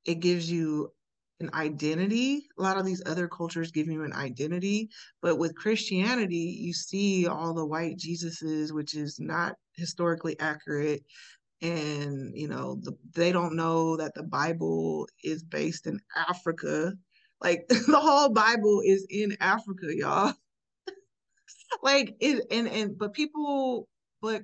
it gives you an identity. A lot of these other cultures give you an identity, but with Christianity, you see all the white Jesuses, which is not historically accurate. And you know, the, they don't know that the Bible is based in Africa. Like the whole Bible is in Africa, y'all. like it, and and but people, but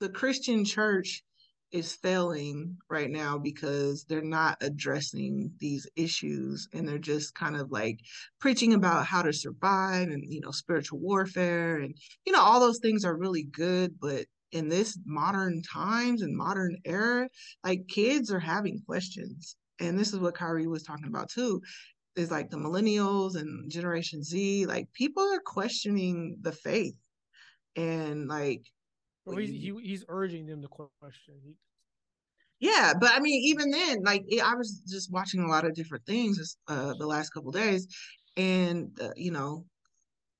the Christian church is failing right now because they're not addressing these issues and they're just kind of like preaching about how to survive and you know spiritual warfare and you know all those things are really good but in this modern times and modern era like kids are having questions and this is what Kyrie was talking about too is like the millennials and generation Z like people are questioning the faith and like well, he's, he, he's urging them to question. He... Yeah, but I mean, even then, like I was just watching a lot of different things uh, the last couple days, and uh, you know,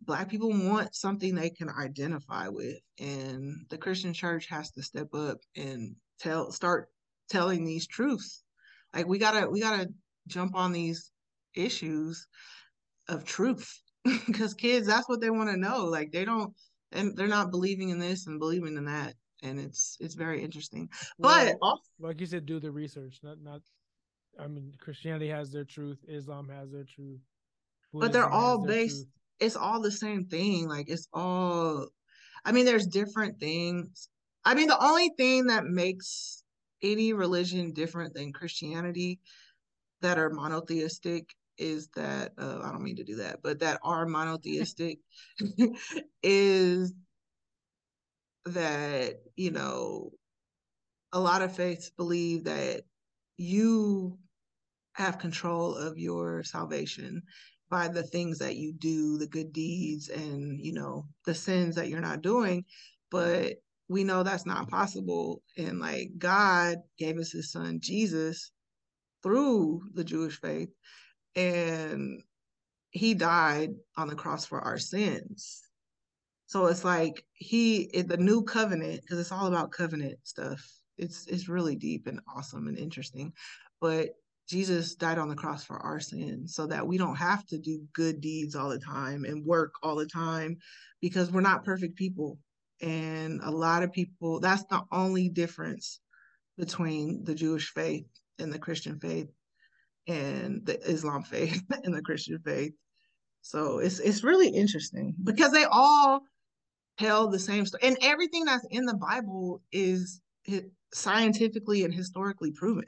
black people want something they can identify with, and the Christian church has to step up and tell, start telling these truths. Like we gotta, we gotta jump on these issues of truth because kids, that's what they want to know. Like they don't and they're not believing in this and believing in that and it's it's very interesting but well, like you said do the research not not i mean christianity has their truth islam has their truth Buddhism but they're all based truth. it's all the same thing like it's all i mean there's different things i mean the only thing that makes any religion different than christianity that are monotheistic is that uh, I don't mean to do that, but that are monotheistic is that you know a lot of faiths believe that you have control of your salvation by the things that you do, the good deeds, and you know the sins that you're not doing, but we know that's not possible. And like god gave us his son jesus through the jewish faith and he died on the cross for our sins. So it's like he the new covenant because it's all about covenant stuff. It's it's really deep and awesome and interesting. But Jesus died on the cross for our sins so that we don't have to do good deeds all the time and work all the time because we're not perfect people. And a lot of people that's the only difference between the Jewish faith and the Christian faith and the Islam faith and the Christian faith. So it's it's really interesting because they all tell the same story, and everything that's in the Bible is scientifically and historically proven.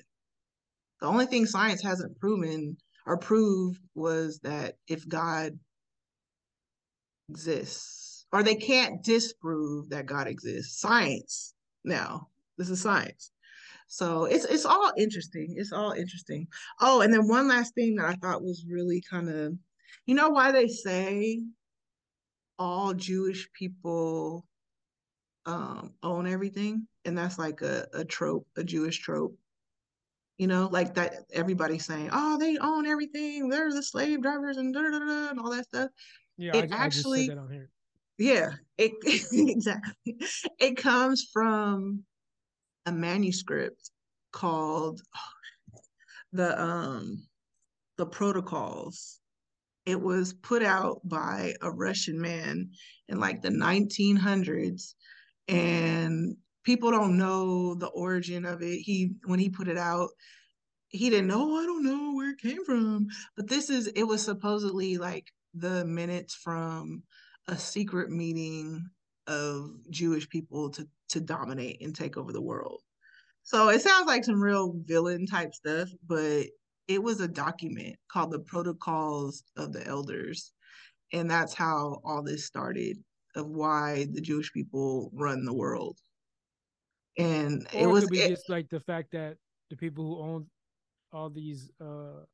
The only thing science hasn't proven or proved was that if God exists, or they can't disprove that God exists. Science now, this is science. So it's it's all interesting. It's all interesting. Oh, and then one last thing that I thought was really kind of, you know, why they say all Jewish people um, own everything, and that's like a, a trope, a Jewish trope. You know, like that everybody's saying, "Oh, they own everything. They're the slave drivers and da da da and all that stuff." Yeah, it I, actually, I yeah, it exactly. It comes from a manuscript called the um the protocols. It was put out by a russian man in like the 1900s and people don't know the origin of it. He when he put it out he didn't know i don't know where it came from. But this is it was supposedly like the minutes from a secret meeting of jewish people to to dominate and take over the world. So it sounds like some real villain type stuff, but it was a document called the Protocols of the Elders. And that's how all this started of why the Jewish people run the world. And or it was it, just like the fact that the people who own all these uh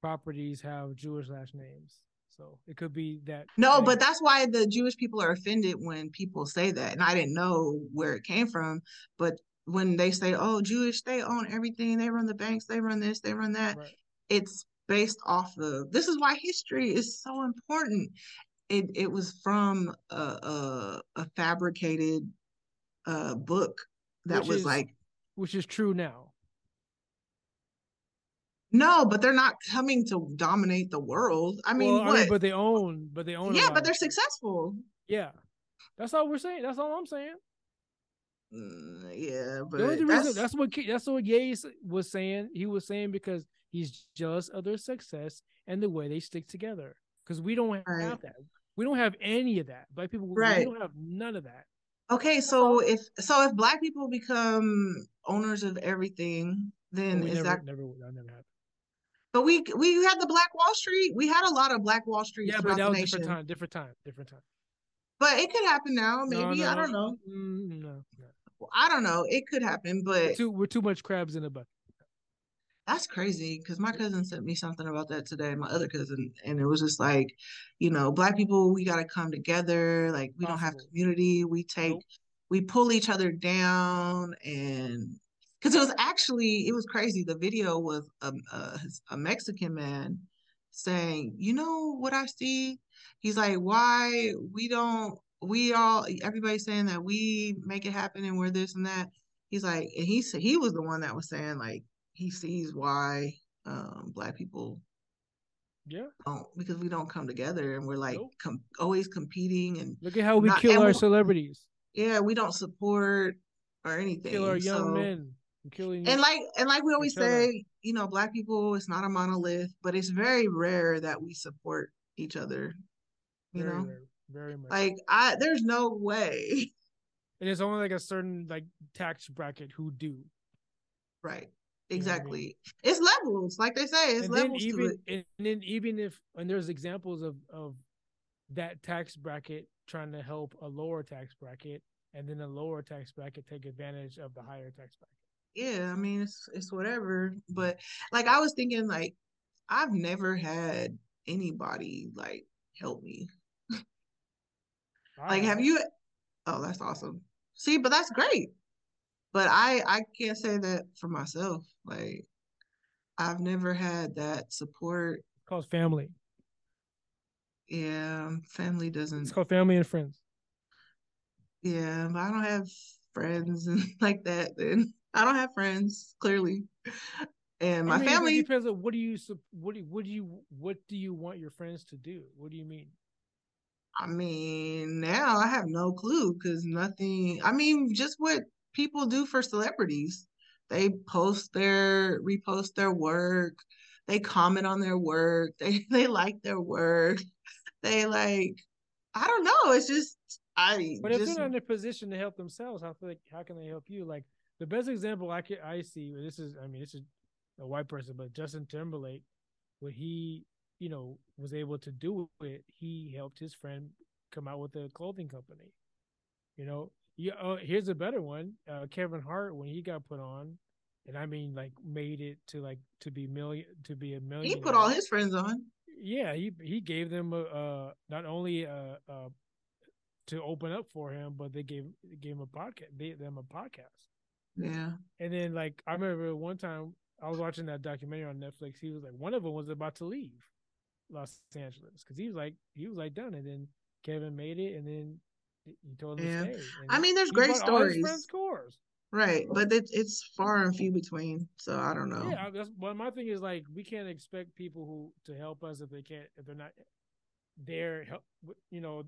properties have Jewish last names. So it could be that. No, but that's why the Jewish people are offended when people say that. And I didn't know where it came from. But when they say, oh, Jewish, they own everything, they run the banks, they run this, they run that, right. it's based off of this is why history is so important. It it was from a a, a fabricated uh book that which was is, like which is true now. No, but they're not coming to dominate the world. I mean, well, I mean but they own, but they own. Yeah, but they're successful. Yeah, that's all we're saying. That's all I'm saying. Mm, yeah, but the only that's... reason that's what that's what Gates was saying. He was saying because he's jealous of their success and the way they stick together. Because we don't have right. that. We don't have any of that. Black people, right. we don't have none of that. Okay, so if so, if black people become owners of everything, then is never, that never that never happened? But we we had the Black Wall Street. We had a lot of Black Wall Street. Yeah, but that was different time, different time, different time. But it could happen now. Maybe no, no, I don't know. Mm, no, no. I don't know. It could happen, but we're too, we're too much crabs in a bucket. That's crazy because my cousin sent me something about that today. My other cousin, and it was just like, you know, black people, we got to come together. Like we Possible. don't have community. We take, nope. we pull each other down, and because it was actually it was crazy. The video was a, a, a Mexican man saying, "You know what I see?" He's like, "Why we don't we all everybody's saying that we make it happen and we're this and that." He's like, and he said he was the one that was saying like he sees why um, black people yeah don't because we don't come together and we're like nope. com- always competing and look at how we not, kill our celebrities yeah we don't support or anything kill our young so, men killing and like and like we always say you know black people it's not a monolith but it's very rare that we support each other you very know? rare. very much like i there's no way. And it's only like a certain like tax bracket who do. Right. Exactly you know I mean? it's levels. Like they say it's and levels even, to it. and then even if and there's examples of of that tax bracket trying to help a lower tax bracket and then a lower tax bracket take advantage of the higher tax bracket yeah, I mean it's it's whatever. But like I was thinking, like I've never had anybody like help me. like, have you? Oh, that's awesome. See, but that's great. But I I can't say that for myself. Like I've never had that support. It's called family. Yeah, family doesn't. It's called family and friends. Yeah, but I don't have friends and like that. Then I don't have friends, clearly. And my I mean, family it depends on what do you what do what do you what do you want your friends to do? What do you mean? I mean, now I have no clue because nothing. I mean, just what people do for celebrities. They post their repost their work. They comment on their work. They they like their work. They like. I don't know. It's just I. But just, if they're not in a position to help themselves, how how can they help you? Like the best example I can I see this is I mean this is a white person, but Justin Timberlake, when he you know was able to do it, he helped his friend come out with a clothing company. You know, yeah. Uh, here's a better one. Uh, Kevin Hart when he got put on, and I mean like made it to like to be million to be a million. He put all his friends on. Yeah, he he gave them a, uh not only a, a to open up for him, but they gave gave him a podcast. They them a podcast. Yeah. And then like I remember one time I was watching that documentary on Netflix. He was like one of them was about to leave Los Angeles because he was like he was like done, and then Kevin made it, and then he told him yeah. to stay. I mean, there's great stories. Right, but it's it's far and few between. So I don't know. Yeah, that's, but my thing is like we can't expect people who to help us if they can't if they're not there. You know,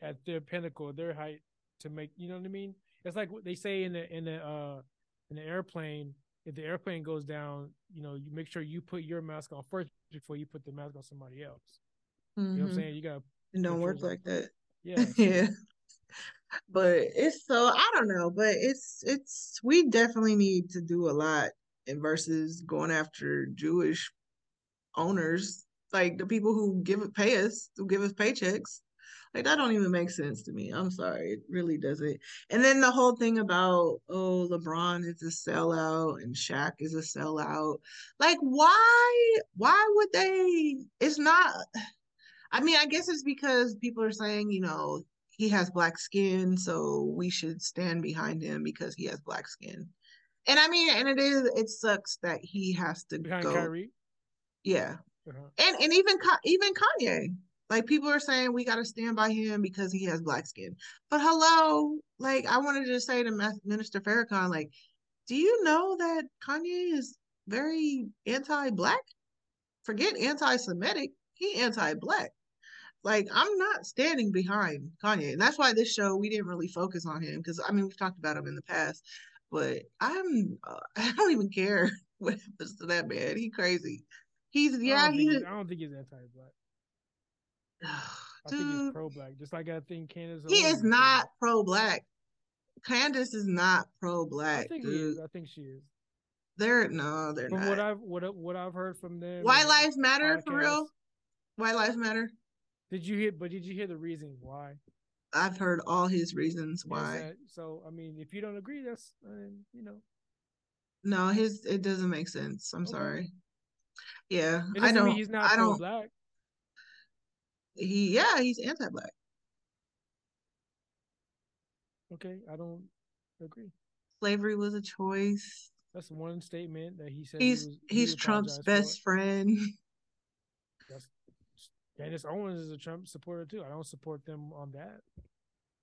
at their pinnacle, their height to make. You know what I mean? It's like what they say in the in the uh in the airplane. If the airplane goes down, you know, you make sure you put your mask on first before you put the mask on somebody else. Mm-hmm. You know what I'm mm-hmm. saying? You got to. it don't work like that. Yeah. yeah. But it's so I don't know, but it's it's we definitely need to do a lot in versus going after Jewish owners, like the people who give it pay us, who give us paychecks. Like that don't even make sense to me. I'm sorry, it really doesn't. And then the whole thing about oh LeBron is a sellout and Shaq is a sellout. Like why? Why would they? It's not. I mean, I guess it's because people are saying, you know, he has black skin, so we should stand behind him because he has black skin. And I mean, and it is it sucks that he has to behind go. Kyrie. Yeah, uh-huh. and and even even Kanye, like people are saying we got to stand by him because he has black skin. But hello, like I wanted to say to Minister Farrakhan, like, do you know that Kanye is very anti-black? Forget anti-Semitic. He anti-black. Like I'm not standing behind Kanye, and that's why this show we didn't really focus on him because I mean we've talked about him in the past, but I'm uh, I don't even care what happens to that man. He crazy. He's yeah. He's. I don't think he's anti-black. I think he's pro-black, just like I think Candace. He is not pro-black. Candace is not pro-black. I think dude. he is. I think she is. They're no, they're from not. what I've what what I've heard from them. White lives matter for real. White lives matter. Did you hear? But did you hear the reason why? I've heard all his reasons why. That, so I mean, if you don't agree, that's uh, you know. No, his it doesn't make sense. I'm okay. sorry. Yeah, I don't. he's not I don't. Black. He yeah, he's anti-black. Okay, I don't agree. Slavery was a choice. That's one statement that he said. He's he was, he's he Trump's best for. friend. That's Candace Owens is a Trump supporter too. I don't support them on that.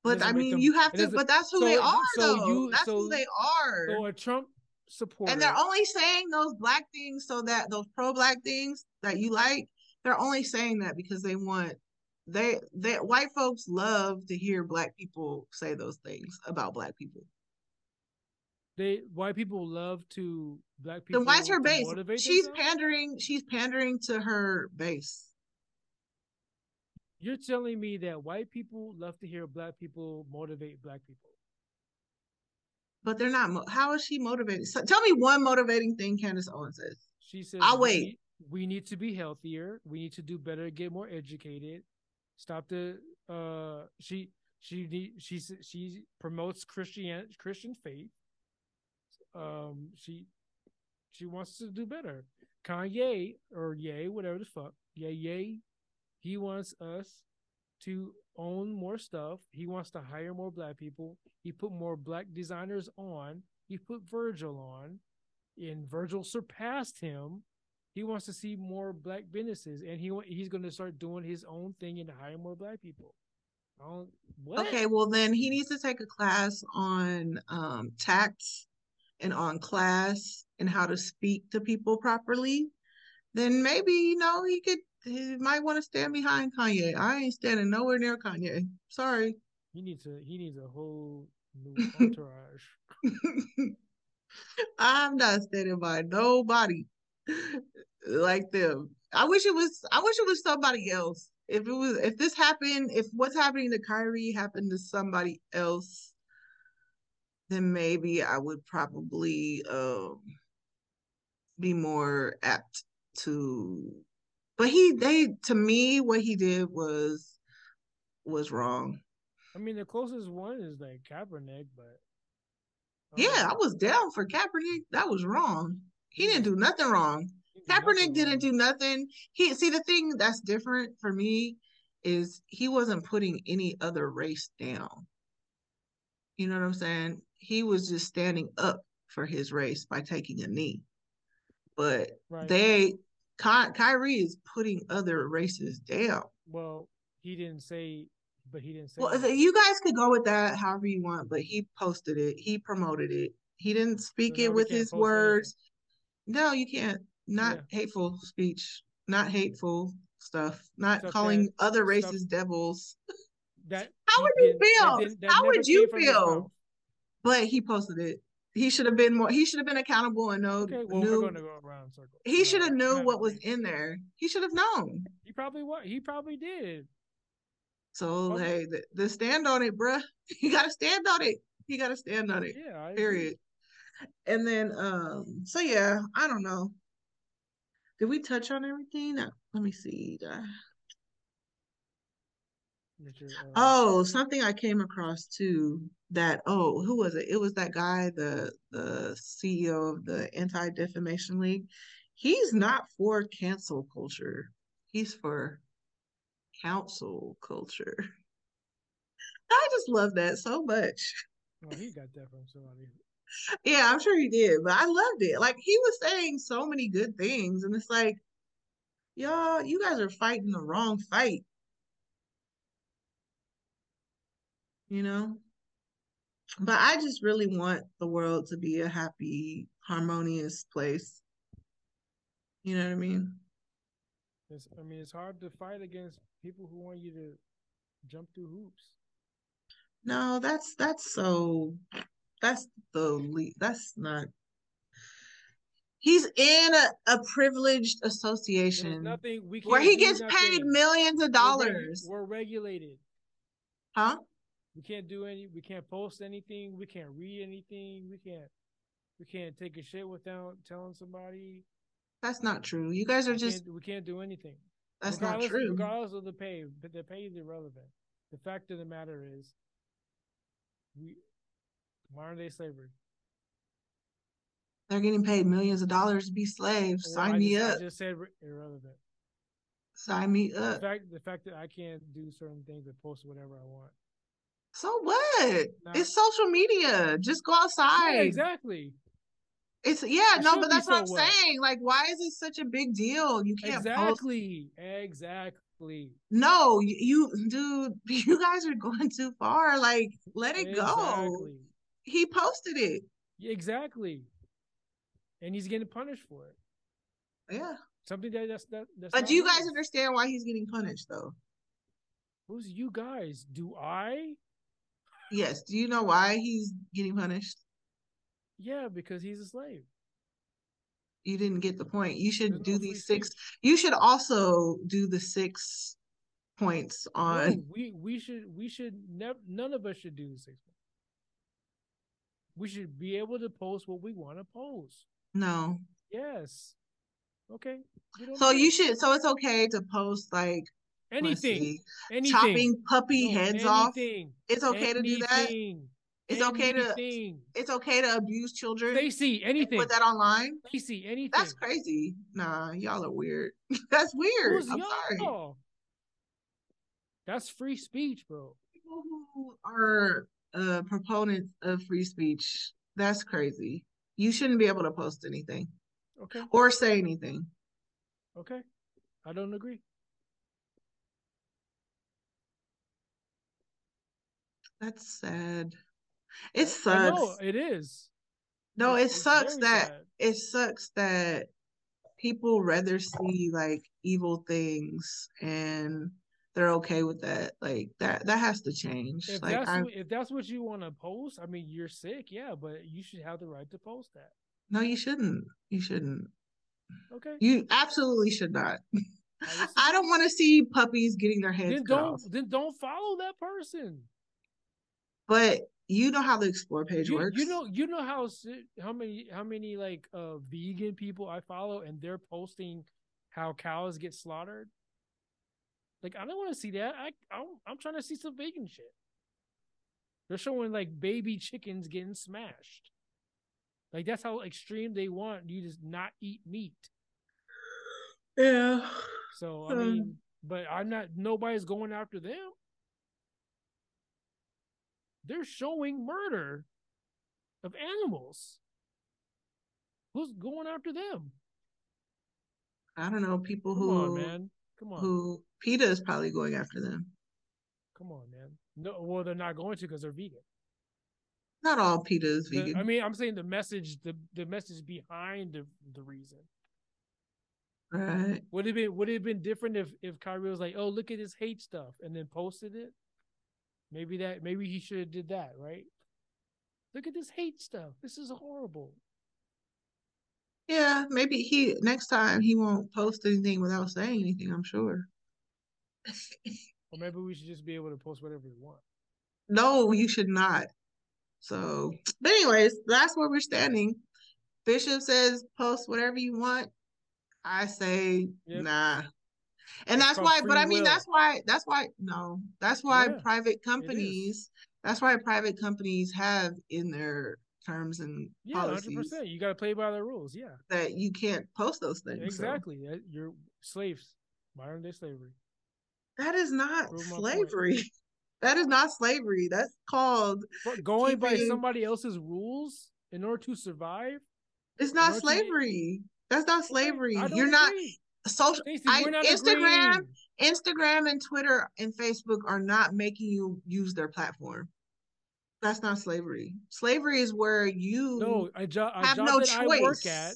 But I mean, them, you have to. But that's who so, they are, so though. You, that's so, who they are. So a Trump supporter, and they're only saying those black things so that those pro-black things that you like. They're only saying that because they want they they white folks love to hear black people say those things about black people. They white people love to black people. Then why's her base? She's themselves? pandering. She's pandering to her base. You're telling me that white people love to hear black people motivate black people. But they're not. How is she motivated? So tell me one motivating thing Candace Owens says. She says, "I'll wait. We, need to be healthier. We need to do better. Get more educated. Stop the. Uh, she she she she promotes Christian Christian faith. Um, she she wants to do better. Kanye or Yay, whatever the fuck, yay yay, he wants us to own more stuff. He wants to hire more black people. He put more black designers on. He put Virgil on, and Virgil surpassed him. He wants to see more black businesses, and he he's going to start doing his own thing and hire more black people. Okay, well then he needs to take a class on um, tax and on class and how to speak to people properly. Then maybe you know he could he might want to stand behind Kanye. I ain't standing nowhere near Kanye. Sorry. He needs a he needs a whole new entourage. I'm not standing by nobody like them. I wish it was I wish it was somebody else. If it was if this happened, if what's happening to Kyrie happened to somebody else, then maybe I would probably um be more apt to but he they to me what he did was was wrong. I mean the closest one is like Kaepernick, but yeah, I was down for Kaepernick. That was wrong. He didn't do mm-hmm. nothing wrong. Kaepernick didn't do nothing. He see the thing that's different for me is he wasn't putting any other race down. You know what I'm saying? He was just standing up for his race by taking a knee. But right. they Ky- Kyrie is putting other races down. Well, he didn't say, but he didn't say. Well, that. you guys could go with that however you want, but he posted it. He promoted it. He didn't speak so it with his words. Anything. No, you can't. Not yeah. hateful speech. Not hateful stuff. Not calling other races stuff, devils. That how would you feel? That that how would you feel? But he posted it he should have been more he should have been accountable and know okay, well, knew, go he should have knew what was in there he should have known he probably what he probably did so okay. hey the, the, stand on it bruh you gotta stand on it you gotta stand on it yeah I period agree. And then um so yeah i don't know did we touch on everything let me see your, uh... oh something i came across too that oh who was it it was that guy the the ceo of the anti-defamation league he's not for cancel culture he's for council culture. I just love that so much. Well, he got that from somebody. Yeah, I'm sure he did, but I loved it. Like he was saying so many good things, and it's like, y'all, you guys are fighting the wrong fight. You know? But I just really want the world to be a happy, harmonious place. You know what I mean? It's, I mean, it's hard to fight against people who want you to jump through hoops. No, that's that's so that's the that's not he's in a, a privileged association nothing we where he gets nothing. paid millions of dollars. We're, we're, regulated. Huh? We can't do any we can't post anything, we can't read anything, we can't we can't take a shit without telling somebody. That's not true. You guys are we just can't, we can't do anything. That's regardless, not true. Regardless of the pay, but the pay is irrelevant. The fact of the matter is we modern day slavery. They're getting paid millions of dollars to be slaves. Well, Sign I me just, up. I just said irrelevant. Sign me up. The fact, the fact that I can't do certain things and post whatever I want. So what? it's social media. Just go outside. Yeah, exactly. It's yeah, it no, but that's so what I'm well. saying. Like, why is it such a big deal? You can't exactly, post. exactly. No, you, dude, you guys are going too far. Like, let it exactly. go. He posted it. Exactly. And he's getting punished for it. Yeah. Something that that's that. That's but do you guys understand why he's getting punished though? Who's you guys? Do I? Yes. Do you know why he's getting punished? Yeah, because he's a slave. You didn't get the point. You should There's do no these six. You should also do the six points on. No, we we should we should never. None of us should do the six points. We should be able to post what we want to post. No. Yes. Okay. So you should. So it's okay to post like anything, anything. chopping puppy no, heads anything. off. It's okay anything. to do that. It's anything. okay to. It's okay to abuse children. They see anything. Put that online. They see anything. That's crazy. Nah, y'all are weird. That's weird. Who's I'm y'all? sorry. That's free speech, bro. People who are uh, proponents of free speech, that's crazy. You shouldn't be able to post anything. Okay. Or say anything. Okay. I don't agree. That's sad. It sucks. No, it is. No, it's, it sucks that sad. it sucks that people rather see like evil things and they're okay with that. Like that that has to change. If like that's if that's what you want to post, I mean you're sick, yeah, but you should have the right to post that. No, you shouldn't. You shouldn't. Okay. You absolutely should not. I don't want to see puppies getting their heads then don't off. then don't follow that person. But you know how the explore page you, works. You know, you know how how many how many like uh vegan people I follow, and they're posting how cows get slaughtered. Like I don't want to see that. I I'm, I'm trying to see some vegan shit. They're showing like baby chickens getting smashed. Like that's how extreme they want you to not eat meat. Yeah. So I uh. mean, but I'm not. Nobody's going after them. They're showing murder of animals. Who's going after them? I don't know. People Come who on, man. Come on. Who PETA is probably going after them. Come on, man. No, well, they're not going to because they're vegan. Not all PETA is vegan. The, I mean, I'm saying the message, the the message behind the the reason. Right. Would it been would it have been different if if Kyrie was like, "Oh, look at this hate stuff," and then posted it? Maybe that maybe he should have did that, right? Look at this hate stuff. This is horrible. Yeah, maybe he next time he won't post anything without saying anything. I'm sure. or maybe we should just be able to post whatever we want. No, you should not. So, but anyways, that's where we're standing. Bishop says post whatever you want. I say yep. nah. And that's why, but I mean, will. that's why, that's why, no, that's why yeah, private companies, that's why private companies have in their terms and yeah, policies. 100%. You got to play by the rules. Yeah. That you can't post those things. Exactly. So. You're slaves, modern day slavery. That is not slavery. That is not slavery. That's called but going keeping... by somebody else's rules in order to survive. It's not slavery. To... That's not slavery. You're not social. Stacey, I, not Instagram, agreeing. Instagram, and Twitter and Facebook are not making you use their platform. That's not slavery. Slavery is where you no a, jo- a have no choice. I work at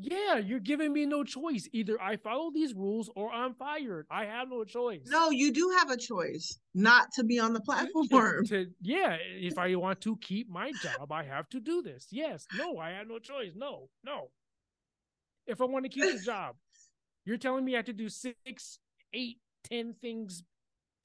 yeah, you're giving me no choice. Either I follow these rules or I'm fired. I have no choice. No, you do have a choice not to be on the platform. To, to, yeah, if I want to keep my job, I have to do this. Yes, no, I have no choice. No, no. If I want to keep the job, you're telling me I have to do six, eight, ten things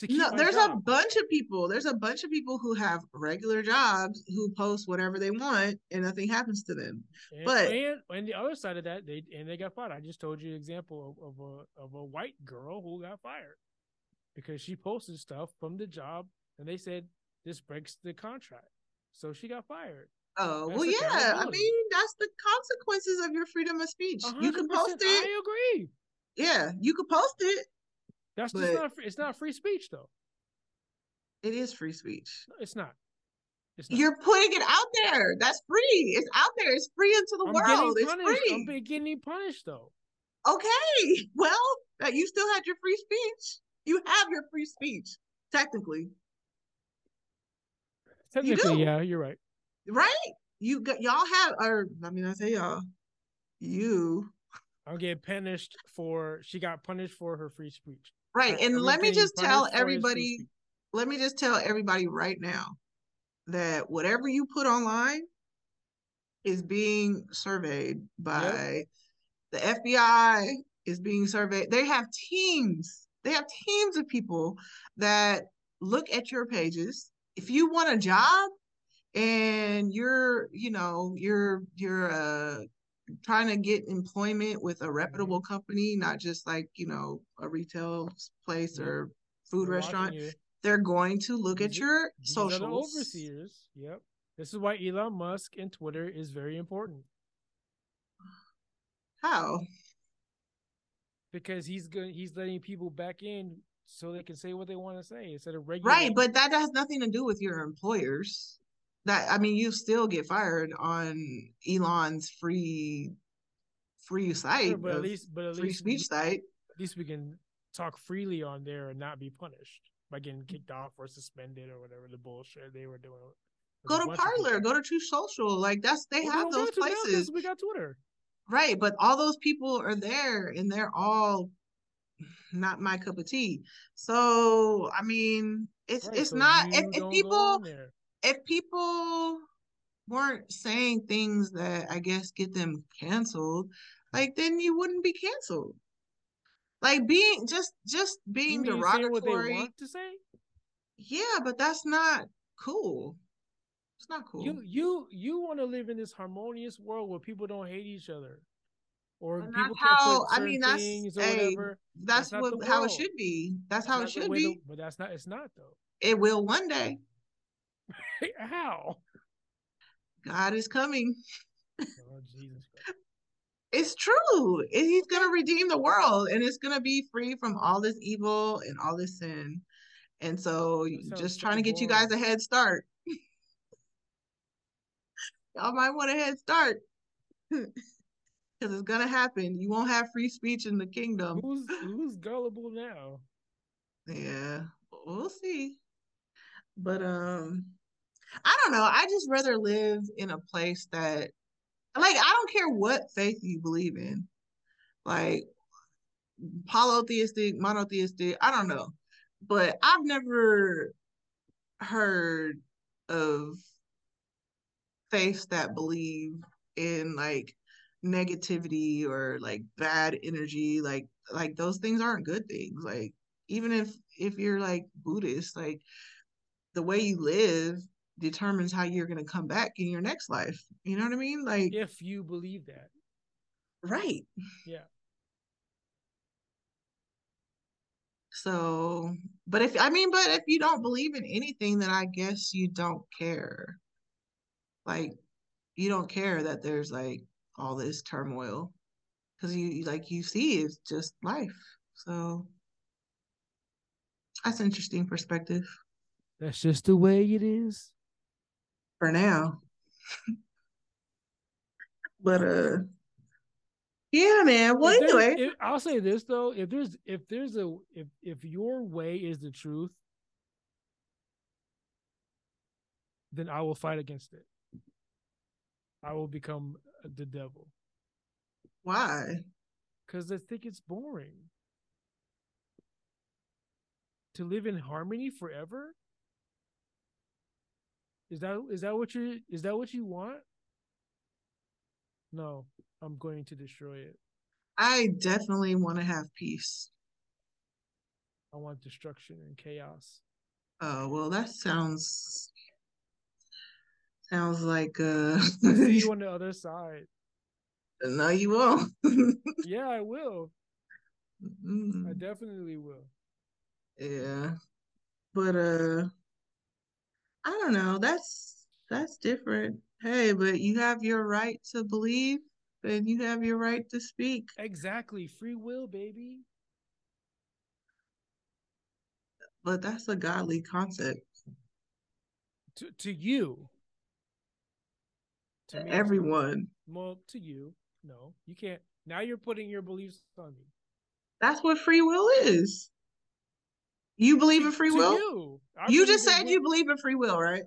no, there's job. a bunch of people. There's a bunch of people who have regular jobs who post whatever they want and nothing happens to them. And, but and, and the other side of that, they and they got fired. I just told you an example of, of a of a white girl who got fired because she posted stuff from the job and they said this breaks the contract. So she got fired. Oh that's well, yeah. I mean, that's the consequences of your freedom of speech. You can post it. I agree. Yeah, you could post it, that's just not. It's not free speech though. It is free speech. No, it's not. It's not. You're putting it out there. That's free. It's out there. It's free into the I'm world. It's free. I'm getting punished though. Okay. Well, uh, you still had your free speech. You have your free speech, technically. Technically, you yeah, you're right. Right? You got y'all have, or I mean, I say y'all, you. I'm getting punished for. She got punished for her free speech. Right. And let me just tell everybody, let me just tell everybody right now that whatever you put online is being surveyed by yep. the FBI is being surveyed. They have teams. They have teams of people that look at your pages. If you want a job and you're, you know, you're you're a trying to get employment with a reputable mm-hmm. company, not just like, you know, a retail place or food They're restaurant, they're going to look these, at your socials. overseers. Yep. This is why Elon Musk and Twitter is very important. How? Because he's good he's letting people back in so they can say what they want to say instead of regular. Right, but that has nothing to do with your employers that I mean, you still get fired on Elon's free free site, sure, but at least, but at free least speech we, site. At least we can talk freely on there and not be punished by getting kicked off or suspended or whatever the bullshit they were doing. Go to Parler, go to Truth Social. Like that's they well, have those places. We got Twitter. Right, but all those people are there and they're all not my cup of tea. So I mean, it's right, it's so not if, if people if people weren't saying things that I guess get them canceled, like then you wouldn't be canceled. Like being just just being derogatory. They want to say? Yeah, but that's not cool. It's not cool. You you you want to live in this harmonious world where people don't hate each other. Or and people how I mean that's a, that's, that's what how it should be. That's, that's how it should be. The, but that's not it's not though. It will one day. How? God is coming. Oh, Jesus It's true. He's going to redeem the world and it's going to be free from all this evil and all this sin. And so, just trying to get you guys a head start. Y'all might want a head start because it's going to happen. You won't have free speech in the kingdom. Who's, who's gullible now? Yeah, we'll see. But um, I don't know. I just rather live in a place that, like, I don't care what faith you believe in, like polytheistic, monotheistic. I don't know, but I've never heard of faiths that believe in like negativity or like bad energy like like those things aren't good things like even if if you're like buddhist like the way you live determines how you're going to come back in your next life. You know what I mean? Like if you believe that. Right. Yeah. So, but if I mean, but if you don't believe in anything, then I guess you don't care. Like, you don't care that there's like all this turmoil because you like you see it's just life. So That's interesting perspective. That's just the way it is. For now. but uh yeah, man. Well, if anyway, if, I'll say this though: if there's if there's a if if your way is the truth, then I will fight against it. I will become the devil. Why? Because I think it's boring to live in harmony forever. Is that is that what you is that what you want? No. I'm going to destroy it. I definitely want to have peace. I want destruction and chaos. Oh well, that sounds sounds like uh. See you on the other side. No, you won't. yeah, I will. Mm-hmm. I definitely will. Yeah, but uh, I don't know. That's that's different. Hey, but you have your right to believe and you have your right to speak. Exactly. Free will, baby. But that's a godly concept. To to you. To everyone. Well, to you. No. You can't now you're putting your beliefs on me. That's what free will is. You believe in free will? You, you just said you believe in free will, right?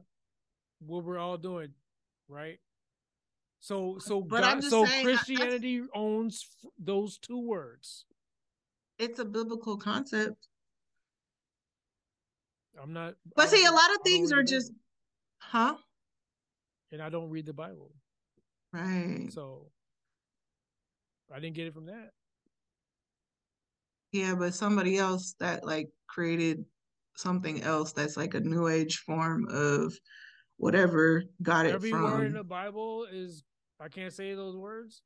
What we're all doing, right? So so but God, so saying, Christianity I, owns f- those two words. It's a biblical concept. I'm not. But see, a lot of things are just, huh? And I don't read the Bible. Right. So I didn't get it from that. Yeah, but somebody else that like created something else that's like a new age form of whatever got Every it from. Every word in the Bible is I can't say those words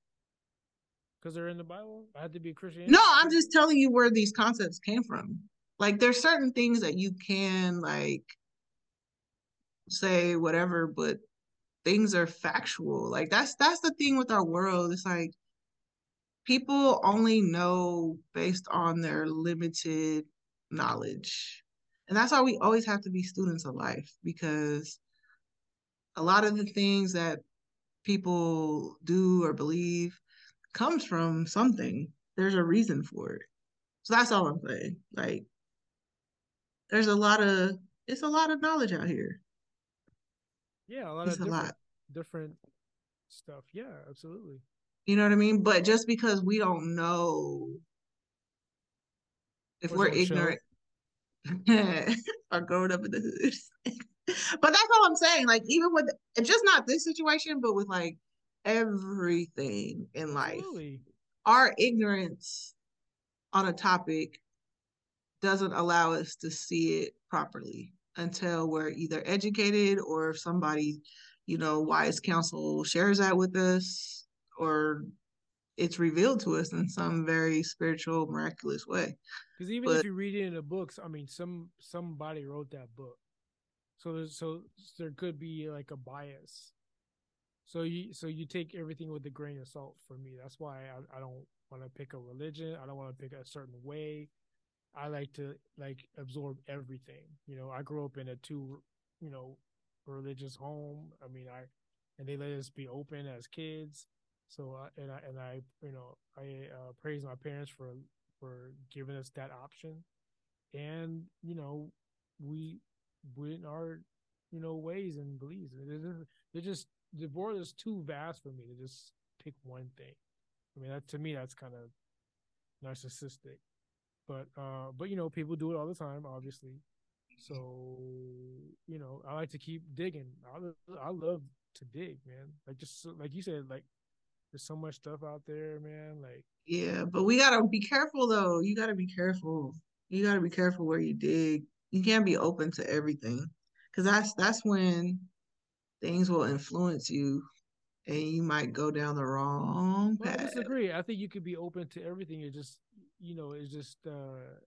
because they're in the Bible. I have to be a Christian. No, I'm just telling you where these concepts came from. Like there's certain things that you can like say whatever, but things are factual. Like that's that's the thing with our world. It's like people only know based on their limited knowledge. And that's why we always have to be students of life because a lot of the things that people do or believe comes from something. There's a reason for it. So that's all I'm saying. Like there's a lot of it's a lot of knowledge out here. Yeah, a lot it's of different, lot. different stuff. Yeah, absolutely. You know what I mean? But just because we don't know if we're ignorant or growing up in the hood. but that's all I'm saying. Like, even with just not this situation, but with like everything in life, really? our ignorance on a topic doesn't allow us to see it properly until we're either educated or if somebody, you know, wise counsel shares that with us or it's revealed to us in some very spiritual, miraculous way. Because even but, if you read it in the books, I mean, some somebody wrote that book. So there's so there could be like a bias. So you so you take everything with a grain of salt for me. That's why I, I don't want to pick a religion. I don't want to pick a certain way. I like to like absorb everything. You know, I grew up in a two, you know, religious home. I mean, I and they let us be open as kids. So uh, and I and I you know I uh, praise my parents for for giving us that option, and you know we within our you know ways and beliefs. They're just the world is too vast for me to just pick one thing. I mean, that to me that's kind of narcissistic, but uh, but you know people do it all the time, obviously. So you know, I like to keep digging. I I love to dig, man. Like just like you said, like there's so much stuff out there, man. Like yeah, but we gotta be careful though. You gotta be careful. You gotta be careful where you dig you can't be open to everything because that's that's when things will influence you and you might go down the wrong path. Well, I disagree. I think you could be open to everything. It just you know, it's just uh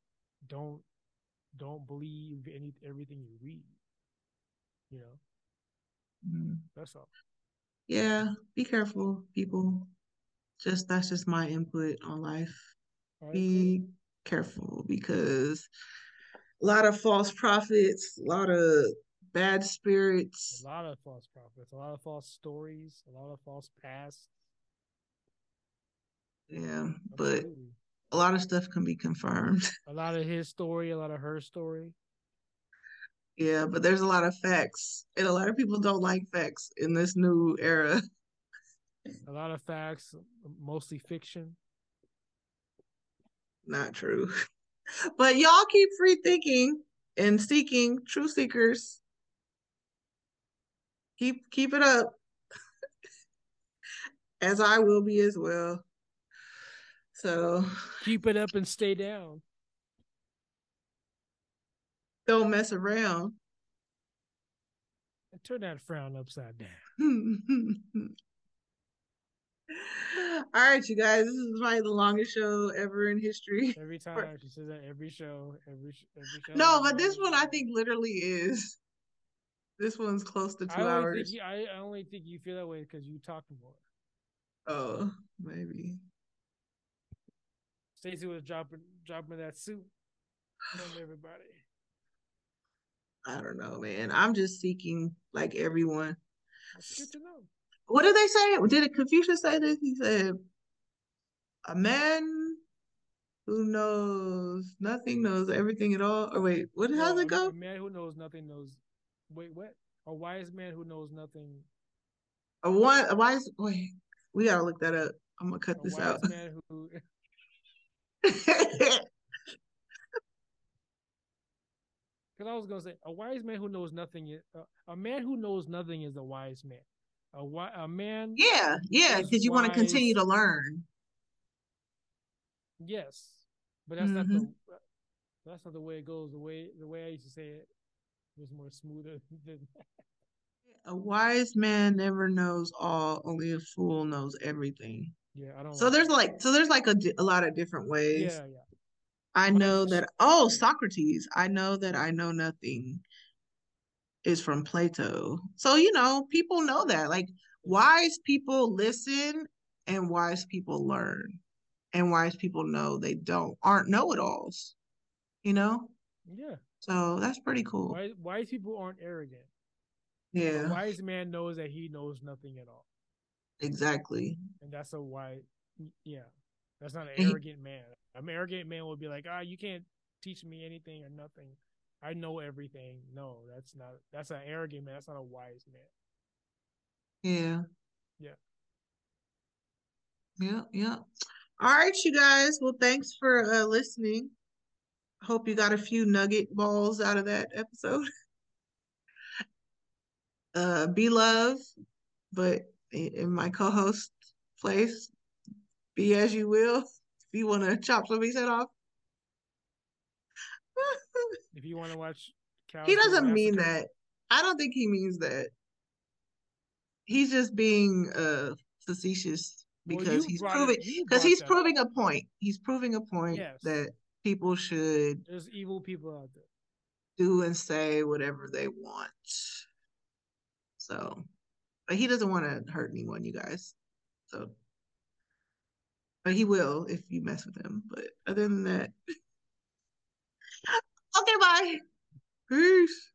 don't don't believe any everything you read. You know? Mm-hmm. That's all. Yeah, be careful, people. Just that's just my input on life. Be careful because a lot of false prophets, a lot of bad spirits. A lot of false prophets, a lot of false stories, a lot of false past. Yeah, but a lot of stuff can be confirmed. A lot of his story, a lot of her story. Yeah, but there's a lot of facts, and a lot of people don't like facts in this new era. A lot of facts, mostly fiction. Not true. But y'all keep free thinking and seeking true seekers. Keep keep it up. as I will be as well. So keep it up and stay down. Don't mess around. turn that frown upside down. All right, you guys. This is probably the longest show ever in history. Every time she says that, every show, every every show. No, but this one I think literally is. This one's close to two I hours. You, I, I only think you feel that way because you talk more. Oh, maybe. Stacy was dropping dropping that suit on everybody. I don't know, man. I'm just seeking like everyone. That's good to know. What did they say? Did Confucius say this? He said, "A man who knows nothing knows everything at all." Or wait, what? No, how's it go? A man who knows nothing knows. Wait, what? A wise man who knows nothing. A one. A wise. Wait, we gotta look that up. I'm gonna cut a this out. Man who. Because I was gonna say, a wise man who knows nothing is uh, a man who knows nothing is a wise man. A a man. Yeah, yeah, because you want to continue to learn. Yes, but that's mm-hmm. not the mm-hmm. that's not the way it goes. The way the way I used to say it was more smoother than that. A wise man never knows all. Only a fool knows everything. Yeah, I don't. So like there's that. like so there's like a, a lot of different ways. Yeah, yeah. I know that. Oh, Socrates. I know that I know nothing is from Plato. So, you know, people know that. Like, wise people listen and wise people learn. And wise people know they don't, aren't know it alls, you know? Yeah. So that's pretty cool. Wise, wise people aren't arrogant. Yeah. A wise man knows that he knows nothing at all. Exactly. And that's a wise, yeah. That's not an arrogant man. An arrogant man would be like, ah, you can't teach me anything or nothing. I know everything. No, that's not. That's an arrogant man. That's not a wise man. Yeah. Yeah. Yeah. Yeah. All right, you guys. Well, thanks for uh, listening. Hope you got a few nugget balls out of that episode. uh, be love, but in my co-host place, be as you will. If you want to chop somebody's head off, if you want to watch, he doesn't mean that. I don't think he means that. He's just being uh facetious because well, he's proving because he's proving up. a point. He's proving a point yes. that people should. There's evil people out there. Do and say whatever they want. So, but he doesn't want to hurt anyone, you guys. So, but he will if you mess with him. But other than that. Okay, bye. Peace.